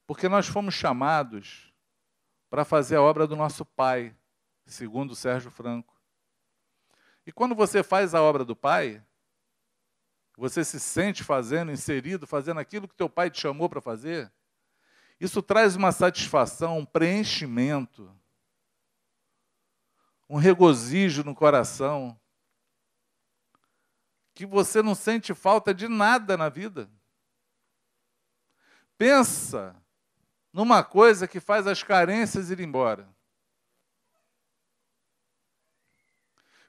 A: Porque nós fomos chamados para fazer a obra do nosso Pai, segundo Sérgio Franco. E quando você faz a obra do Pai, você se sente fazendo, inserido, fazendo aquilo que teu Pai te chamou para fazer, isso traz uma satisfação, um preenchimento, um regozijo no coração, que você não sente falta de nada na vida. Pensa numa coisa que faz as carências ir embora.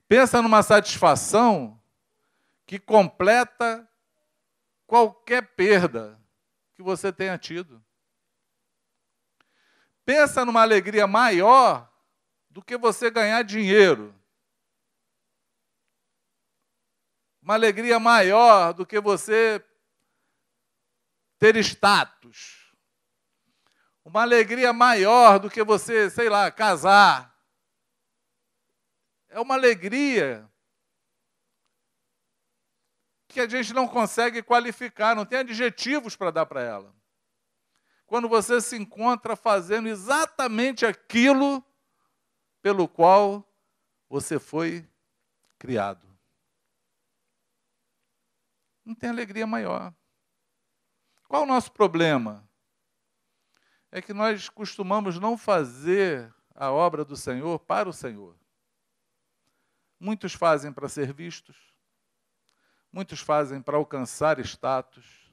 A: Pensa numa satisfação que completa qualquer perda que você tenha tido. Pensa numa alegria maior do que você ganhar dinheiro. Uma alegria maior do que você ter status. Uma alegria maior do que você, sei lá, casar. É uma alegria que a gente não consegue qualificar, não tem adjetivos para dar para ela quando você se encontra fazendo exatamente aquilo pelo qual você foi criado. Não tem alegria maior. Qual o nosso problema? É que nós costumamos não fazer a obra do Senhor para o Senhor. Muitos fazem para ser vistos, muitos fazem para alcançar status,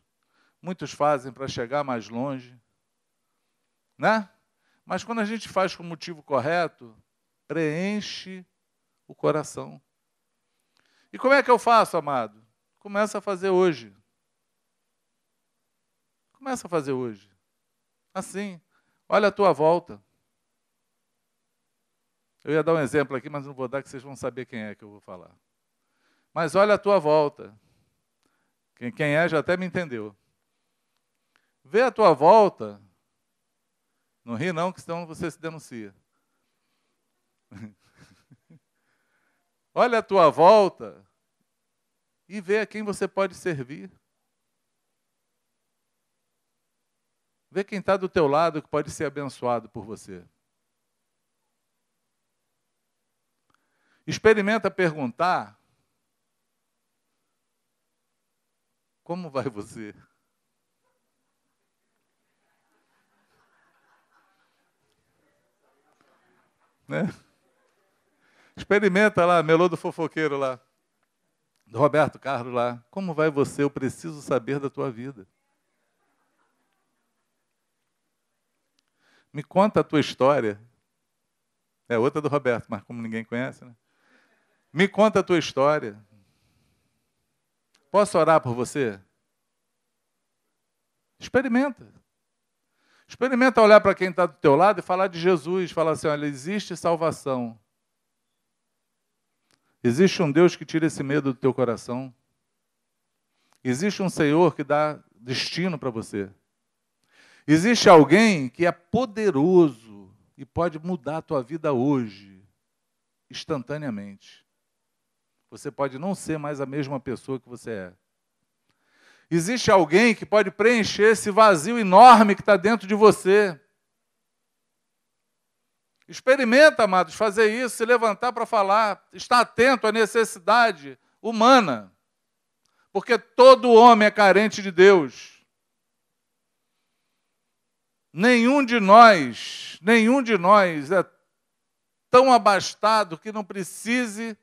A: muitos fazem para chegar mais longe, né? Mas quando a gente faz com o motivo correto, preenche o coração. E como é que eu faço, amado? Começa a fazer hoje. Começa a fazer hoje. Assim, olha a tua volta. Eu ia dar um exemplo aqui, mas não vou dar, que vocês vão saber quem é que eu vou falar. Mas olha a tua volta. Quem, quem é já até me entendeu. Vê a tua volta não ri não, que senão você se denuncia. Olha a tua volta e vê a quem você pode servir. Vê quem está do teu lado que pode ser abençoado por você. Experimenta perguntar como vai você? Né? Experimenta lá, melô do fofoqueiro lá, do Roberto Carlos lá. Como vai você? Eu preciso saber da tua vida. Me conta a tua história. É outra do Roberto, mas como ninguém conhece, né? Me conta a tua história. Posso orar por você? Experimenta. Experimenta olhar para quem está do teu lado e falar de Jesus, falar assim, olha, existe salvação. Existe um Deus que tira esse medo do teu coração. Existe um Senhor que dá destino para você. Existe alguém que é poderoso e pode mudar a tua vida hoje, instantaneamente. Você pode não ser mais a mesma pessoa que você é. Existe alguém que pode preencher esse vazio enorme que está dentro de você. Experimenta, amados, fazer isso, se levantar para falar, estar atento à necessidade humana, porque todo homem é carente de Deus. Nenhum de nós, nenhum de nós é tão abastado que não precise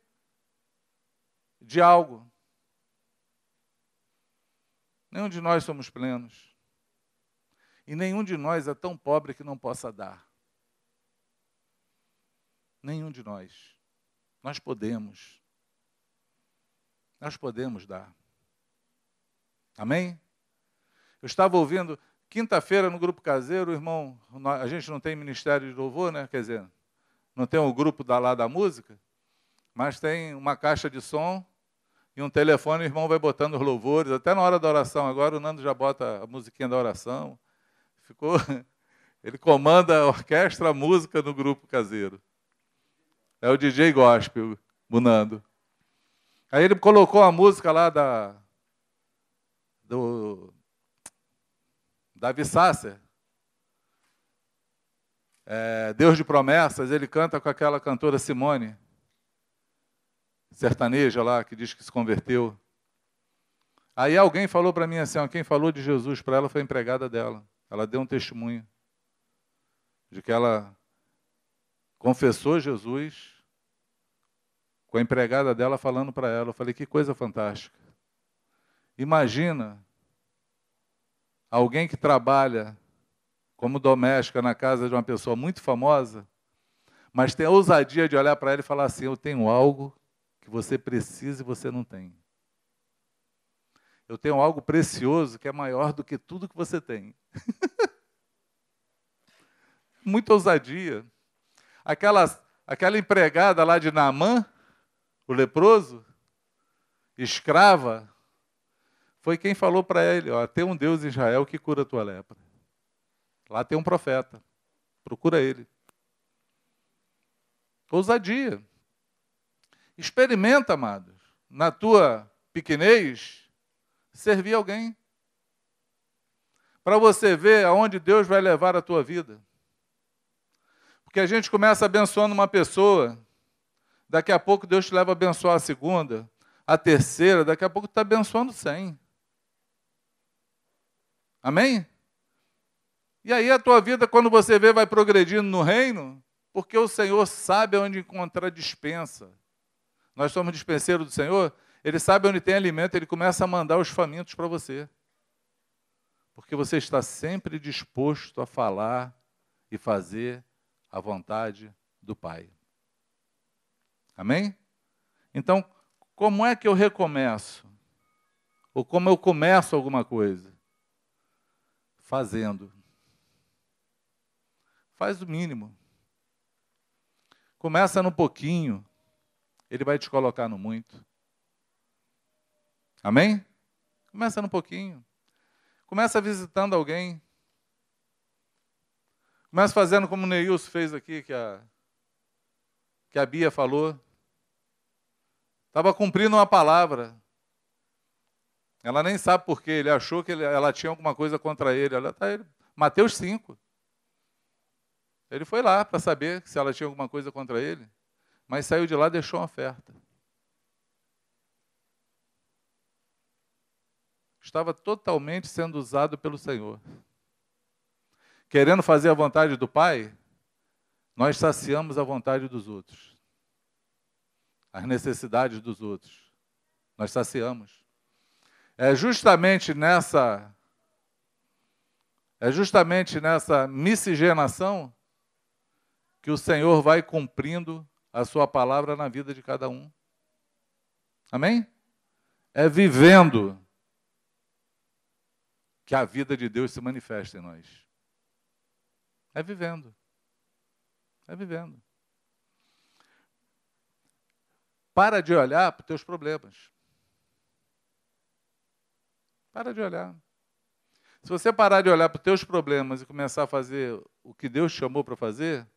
A: de algo. Nenhum de nós somos plenos. E nenhum de nós é tão pobre que não possa dar. Nenhum de nós. Nós podemos. Nós podemos dar. Amém? Eu estava ouvindo, quinta-feira no grupo caseiro, irmão, a gente não tem ministério de louvor, né? Quer dizer, não tem o um grupo da lá da música, mas tem uma caixa de som e um telefone, o irmão vai botando os louvores, até na hora da oração. Agora o Nando já bota a musiquinha da oração. Ficou. Ele comanda a orquestra, a música no grupo caseiro. É o DJ gospel, o Nando. Aí ele colocou a música lá da. Do. Davi Sasser. É, Deus de promessas, ele canta com aquela cantora Simone sertaneja lá, que diz que se converteu. Aí alguém falou para mim assim, ó, quem falou de Jesus para ela foi a empregada dela. Ela deu um testemunho de que ela confessou Jesus com a empregada dela falando para ela. Eu falei, que coisa fantástica. Imagina alguém que trabalha como doméstica na casa de uma pessoa muito famosa, mas tem a ousadia de olhar para ela e falar assim: Eu tenho algo que você precisa e você não tem. Eu tenho algo precioso que é maior do que tudo que você tem. Muita ousadia. Aquela, aquela empregada lá de Naamã, o leproso, escrava, foi quem falou para ele: ó, tem um Deus em Israel que cura a tua lepra. Lá tem um profeta. Procura ele. Ousadia. Experimenta, amados, na tua pequenez, servir alguém. Para você ver aonde Deus vai levar a tua vida. Porque a gente começa abençoando uma pessoa, daqui a pouco Deus te leva a abençoar a segunda, a terceira, daqui a pouco está abençoando cem. Amém? E aí a tua vida, quando você vê, vai progredindo no reino, porque o Senhor sabe onde encontrar dispensa nós somos dispenseiros do Senhor, ele sabe onde tem alimento, ele começa a mandar os famintos para você. Porque você está sempre disposto a falar e fazer a vontade do Pai. Amém? Então, como é que eu recomeço? Ou como eu começo alguma coisa? Fazendo. Faz o mínimo. Começa no pouquinho. Ele vai te colocar no muito. Amém? Começa no pouquinho. Começa visitando alguém. Começa fazendo como o Neilson fez aqui, que a, que a Bia falou. Estava cumprindo uma palavra. Ela nem sabe por quê. Ele achou que ela tinha alguma coisa contra ele. Ela tá, ele, Mateus 5. Ele foi lá para saber se ela tinha alguma coisa contra ele mas saiu de lá e deixou uma oferta. Estava totalmente sendo usado pelo Senhor. Querendo fazer a vontade do Pai, nós saciamos a vontade dos outros, as necessidades dos outros. Nós saciamos. É justamente nessa é justamente nessa miscigenação que o Senhor vai cumprindo a sua palavra na vida de cada um. Amém? É vivendo que a vida de Deus se manifesta em nós. É vivendo. É vivendo. Para de olhar para os teus problemas. Para de olhar. Se você parar de olhar para os teus problemas e começar a fazer o que Deus chamou para fazer,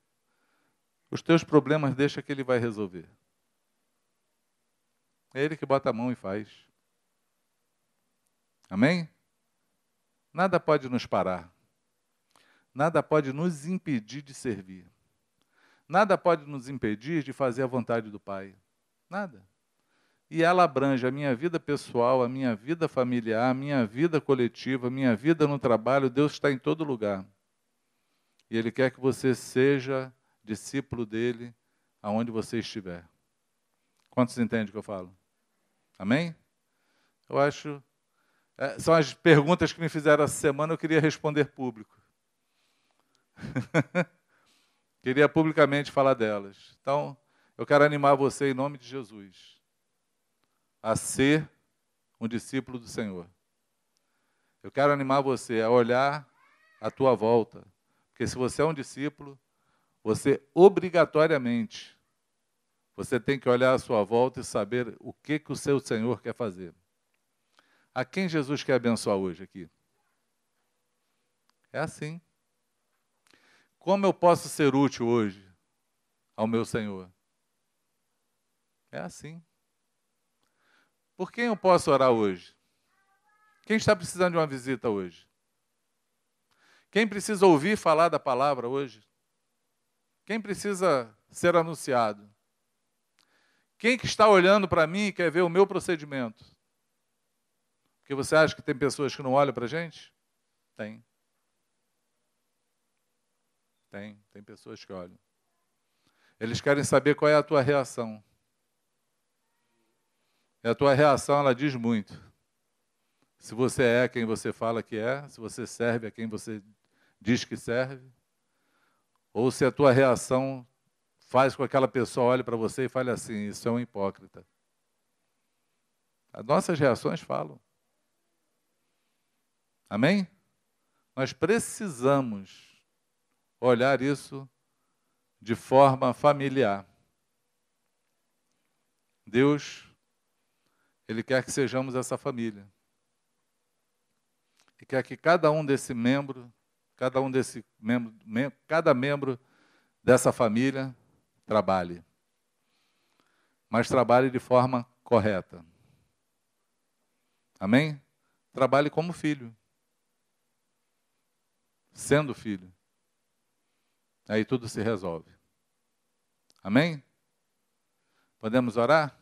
A: os teus problemas deixa que ele vai resolver. É ele que bota a mão e faz. Amém? Nada pode nos parar. Nada pode nos impedir de servir. Nada pode nos impedir de fazer a vontade do Pai. Nada. E ela abrange a minha vida pessoal, a minha vida familiar, a minha vida coletiva, a minha vida no trabalho. Deus está em todo lugar. E Ele quer que você seja discípulo dele aonde você estiver. Quantos entendem o que eu falo? Amém? Eu acho. É, são as perguntas que me fizeram essa semana, eu queria responder público. queria publicamente falar delas. Então, Eu quero animar você em nome de Jesus a ser um discípulo do Senhor. Eu quero animar você a olhar à tua volta, porque se você é um discípulo, você obrigatoriamente você tem que olhar à sua volta e saber o que que o seu Senhor quer fazer. A quem Jesus quer abençoar hoje aqui? É assim. Como eu posso ser útil hoje ao meu Senhor? É assim. Por quem eu posso orar hoje? Quem está precisando de uma visita hoje? Quem precisa ouvir falar da palavra hoje? Quem precisa ser anunciado? Quem que está olhando para mim e quer ver o meu procedimento? Porque você acha que tem pessoas que não olham para a gente? Tem. Tem, tem pessoas que olham. Eles querem saber qual é a tua reação. E a tua reação, ela diz muito. Se você é quem você fala que é, se você serve a quem você diz que serve, ou se a tua reação faz com que aquela pessoa olhe para você e fale assim: Isso é um hipócrita. As nossas reações falam. Amém? Nós precisamos olhar isso de forma familiar. Deus ele quer que sejamos essa família. E quer que cada um desse membro, cada um desse membro, mem cada membro dessa família trabalhe. Mas trabalhe de forma correta. Amém? Trabalhe como filho. Sendo filho. Aí tudo se resolve. Amém? Podemos orar?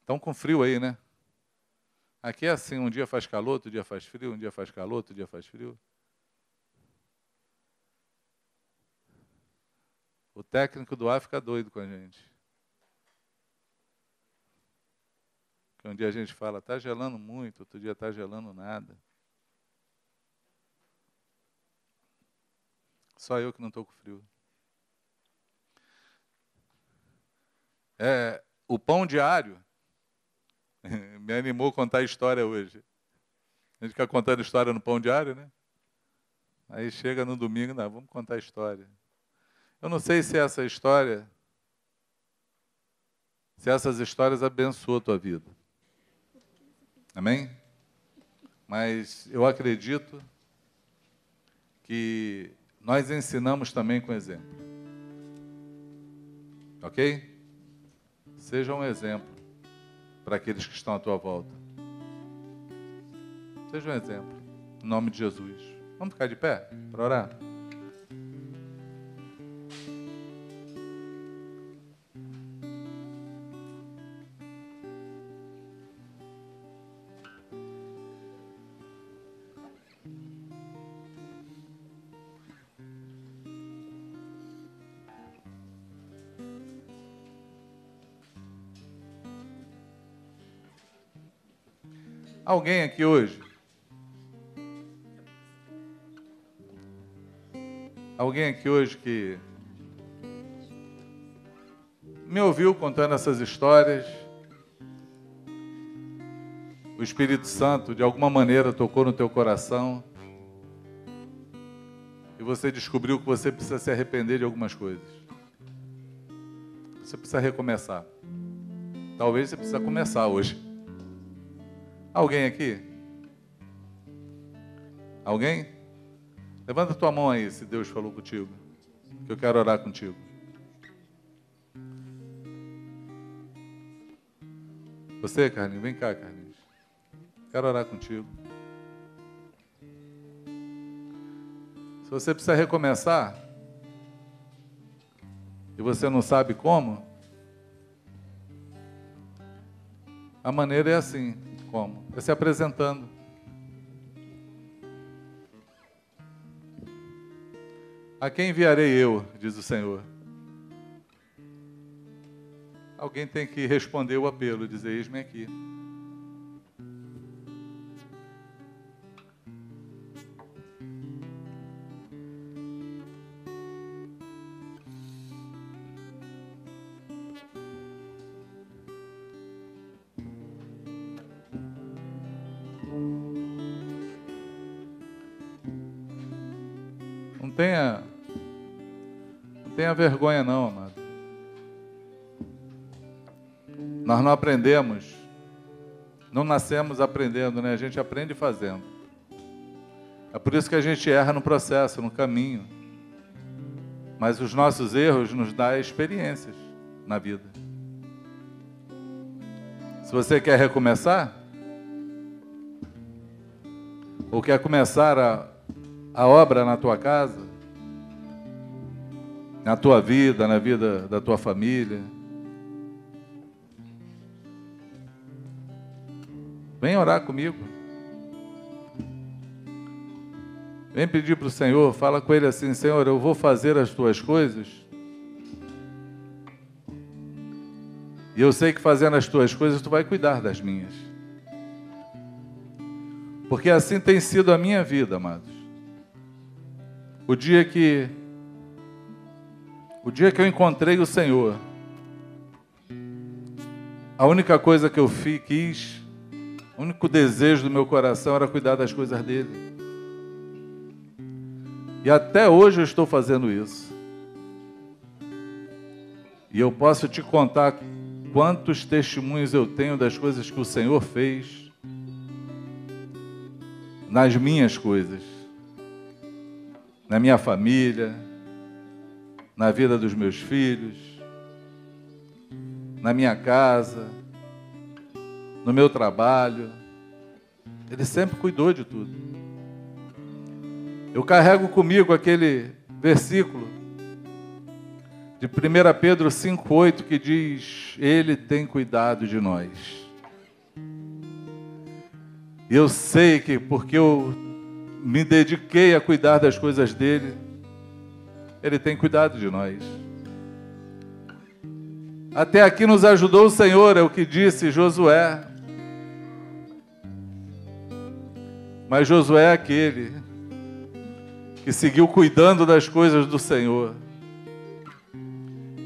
A: Estão com frio aí, né? Aqui é assim, um dia faz calor, outro dia faz frio, um dia faz calor, outro dia faz frio. O técnico do ar fica doido com a gente. Um dia a gente fala, está gelando muito, outro dia está gelando nada. Só eu que não estou com frio. É, o pão diário Me animou a contar a história hoje. A gente fica contando história no pão diário, né? Aí chega no domingo, não, vamos contar a história. Eu não sei se essa história, se essas histórias abençoam a tua vida. Amém? Mas eu acredito que nós ensinamos também com exemplo. Ok? Seja um exemplo para aqueles que estão à tua volta. Seja um exemplo. Em nome de Jesus. Vamos ficar de pé para orar? Alguém aqui hoje? Alguém aqui hoje que me ouviu contando essas histórias? O Espírito Santo de alguma maneira tocou no teu coração e você descobriu que você precisa se arrepender de algumas coisas. Você precisa recomeçar. Talvez você precisa começar hoje. Alguém aqui? Alguém? Levanta tua mão aí, se Deus falou contigo. Que eu quero orar contigo. Você, Carlinhos, vem cá, Carlinhos. Quero orar contigo. Se você precisa recomeçar e você não sabe como, a maneira é assim. Como? É se apresentando. A quem enviarei eu, diz o Senhor. Alguém tem que responder o apelo, dizer: Eis-me aqui. Tenha vergonha não, amado. Nós não aprendemos, não nascemos aprendendo, né? A gente aprende fazendo. É por isso que a gente erra no processo, no caminho. Mas os nossos erros nos dão experiências na vida. Se você quer recomeçar, ou quer começar a, a obra na tua casa, na tua vida, na vida da tua família, vem orar comigo. Vem pedir para o Senhor, fala com Ele assim: Senhor, eu vou fazer as tuas coisas. E eu sei que fazendo as tuas coisas, tu vai cuidar das minhas. Porque assim tem sido a minha vida, amados. O dia que o dia que eu encontrei o Senhor, a única coisa que eu quis, o único desejo do meu coração era cuidar das coisas dele. E até hoje eu estou fazendo isso. E eu posso te contar quantos testemunhos eu tenho das coisas que o Senhor fez nas minhas coisas, na minha família, na vida dos meus filhos, na minha casa, no meu trabalho. Ele sempre cuidou de tudo. Eu carrego comigo aquele versículo de 1 Pedro 5,8 que diz: Ele tem cuidado de nós. Eu sei que porque eu me dediquei a cuidar das coisas dele, ele tem cuidado de nós. Até aqui nos ajudou o Senhor, é o que disse Josué. Mas Josué é aquele que seguiu cuidando das coisas do Senhor,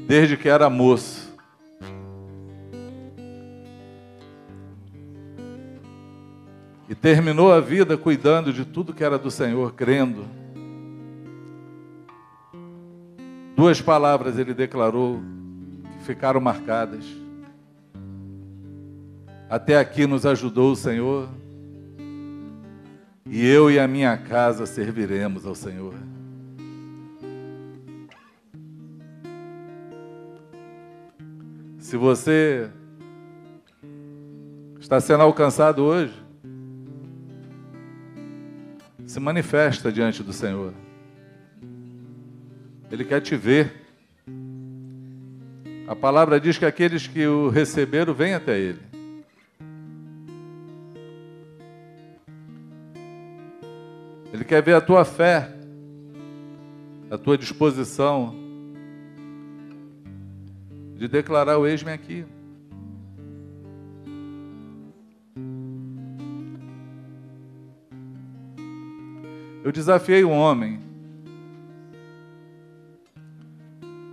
A: desde que era moço. E terminou a vida cuidando de tudo que era do Senhor, crendo. Duas palavras ele declarou que ficaram marcadas. Até aqui nos ajudou o Senhor, e eu e a minha casa serviremos ao Senhor. Se você está sendo alcançado hoje, se manifesta diante do Senhor. Ele quer te ver. A palavra diz que aqueles que o receberam vêm até Ele. Ele quer ver a tua fé, a tua disposição de declarar o ex-me aqui. Eu desafiei um homem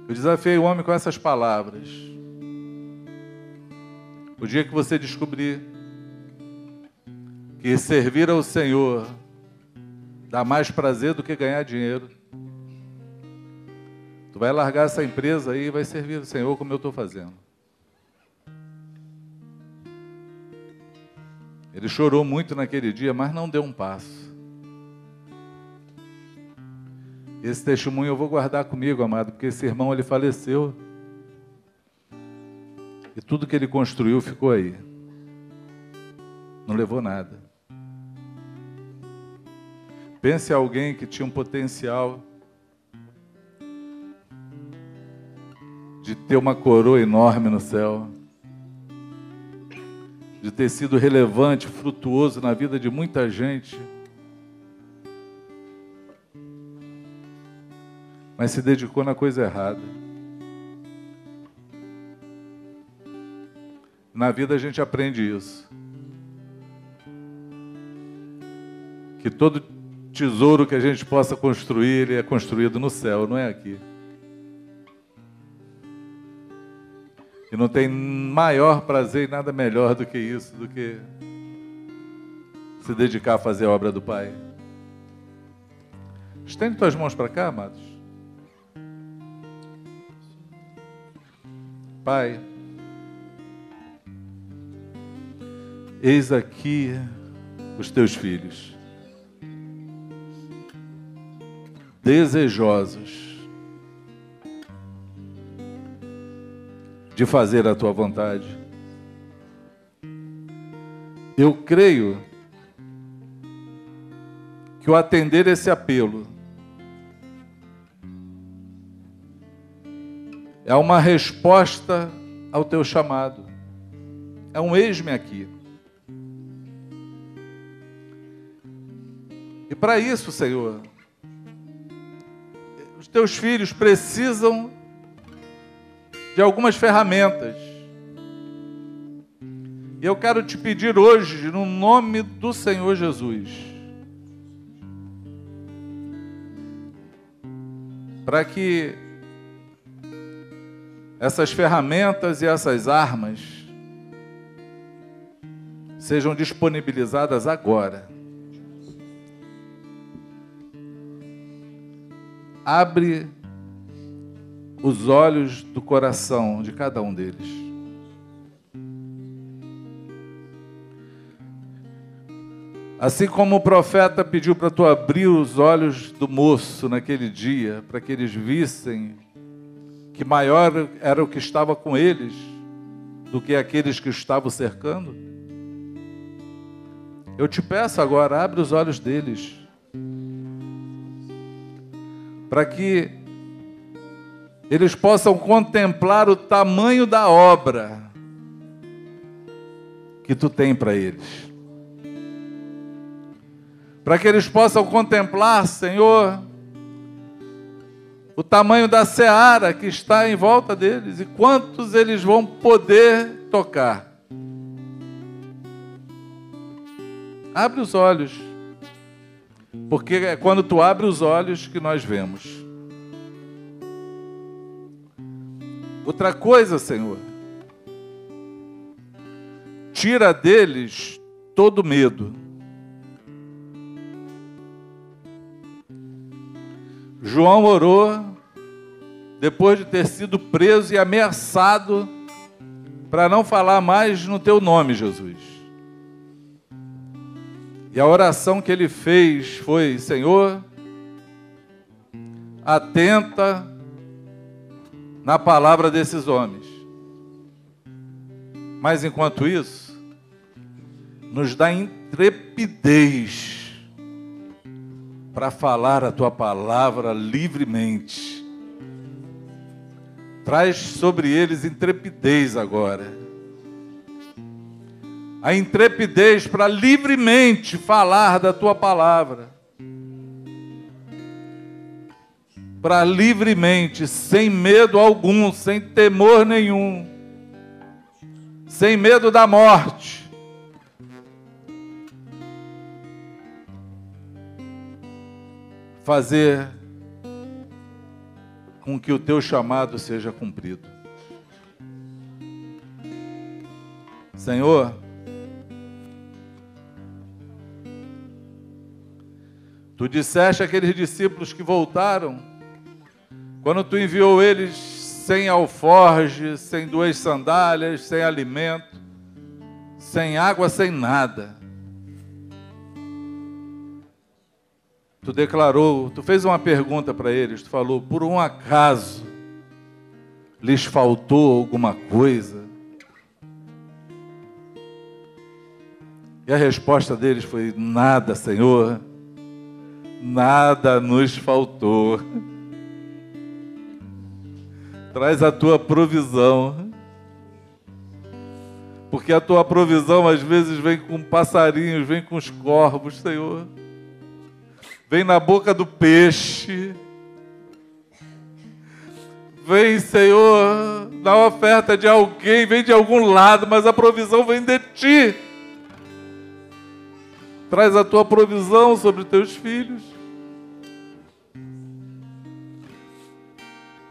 A: Eu desafiei o homem com essas palavras. O dia que você descobrir que servir ao Senhor dá mais prazer do que ganhar dinheiro, tu vai largar essa empresa aí e vai servir ao Senhor como eu estou fazendo. Ele chorou muito naquele dia, mas não deu um passo. Esse testemunho eu vou guardar comigo, amado, porque esse irmão ele faleceu. E tudo que ele construiu ficou aí. Não levou nada. Pense em alguém que tinha um potencial de ter uma coroa enorme no céu, de ter sido relevante, frutuoso na vida de muita gente. Mas se dedicou na coisa errada. Na vida a gente aprende isso. Que todo tesouro que a gente possa construir, ele é construído no céu, não é aqui. E não tem maior prazer e nada melhor do que isso, do que se dedicar a fazer a obra do Pai. Estende tuas mãos para cá, amados. Pai, eis aqui os teus filhos, desejosos de fazer a tua vontade. Eu creio que o atender esse apelo é uma resposta ao teu chamado. É um eis-me aqui. E para isso, Senhor, os teus filhos precisam de algumas ferramentas. E eu quero te pedir hoje, no nome do Senhor Jesus, para que essas ferramentas e essas armas sejam disponibilizadas agora. Abre os olhos do coração de cada um deles. Assim como o profeta pediu para tu abrir os olhos do moço naquele dia, para que eles vissem que maior era o que estava com eles do que aqueles que estavam cercando? Eu te peço agora, abre os olhos deles, para que eles possam contemplar o tamanho da obra que tu tem para eles. Para que eles possam contemplar, Senhor, o tamanho da seara que está em volta deles e quantos eles vão poder tocar. Abre os olhos, porque é quando tu abre os olhos que nós vemos. Outra coisa, Senhor, tira deles todo medo. João orou depois de ter sido preso e ameaçado para não falar mais no teu nome, Jesus. E a oração que ele fez foi: Senhor, atenta na palavra desses homens. Mas enquanto isso, nos dá intrepidez para falar a tua palavra livremente. Traz sobre eles intrepidez agora. A intrepidez para livremente falar da tua palavra. Para livremente, sem medo algum, sem temor nenhum, sem medo da morte fazer com que o teu chamado seja cumprido. Senhor, tu disseste àqueles discípulos que voltaram, quando tu enviou eles sem alforge, sem duas sandálias, sem alimento, sem água, sem nada. Tu declarou, tu fez uma pergunta para eles, tu falou, por um acaso lhes faltou alguma coisa? E a resposta deles foi: nada, Senhor, nada nos faltou. Traz a tua provisão. Porque a tua provisão às vezes vem com passarinhos, vem com os corvos, Senhor vem na boca do peixe. Vem, Senhor, na oferta de alguém, vem de algum lado, mas a provisão vem de ti. Traz a tua provisão sobre teus filhos.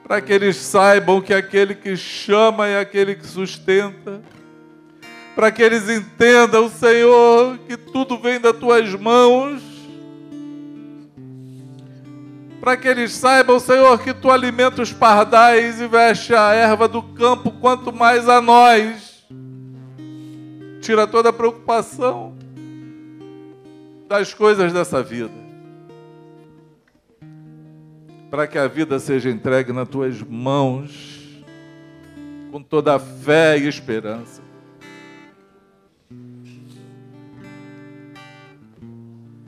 A: Para que eles saibam que aquele que chama é aquele que sustenta. Para que eles entendam, Senhor, que tudo vem das tuas mãos para que eles saibam, Senhor, que tu alimenta os pardais e veste a erva do campo, quanto mais a nós. Tira toda a preocupação das coisas dessa vida. Para que a vida seja entregue nas tuas mãos, com toda a fé e esperança.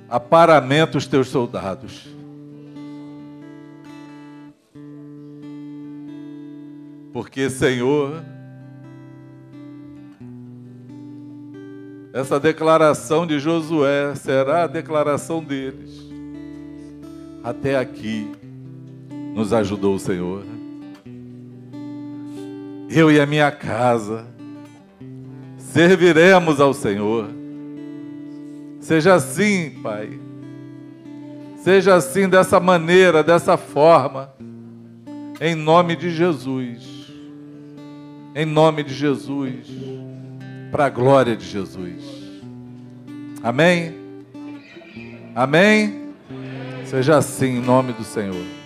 A: Aparamenta os teus soldados. Porque, Senhor, essa declaração de Josué será a declaração deles. Até aqui nos ajudou o Senhor. Eu e a minha casa serviremos ao Senhor. Seja assim, Pai. Seja assim, dessa maneira, dessa forma, em nome de Jesus em nome de Jesus, para a glória de Jesus. Amém? Amém? Seja assim em nome do Senhor.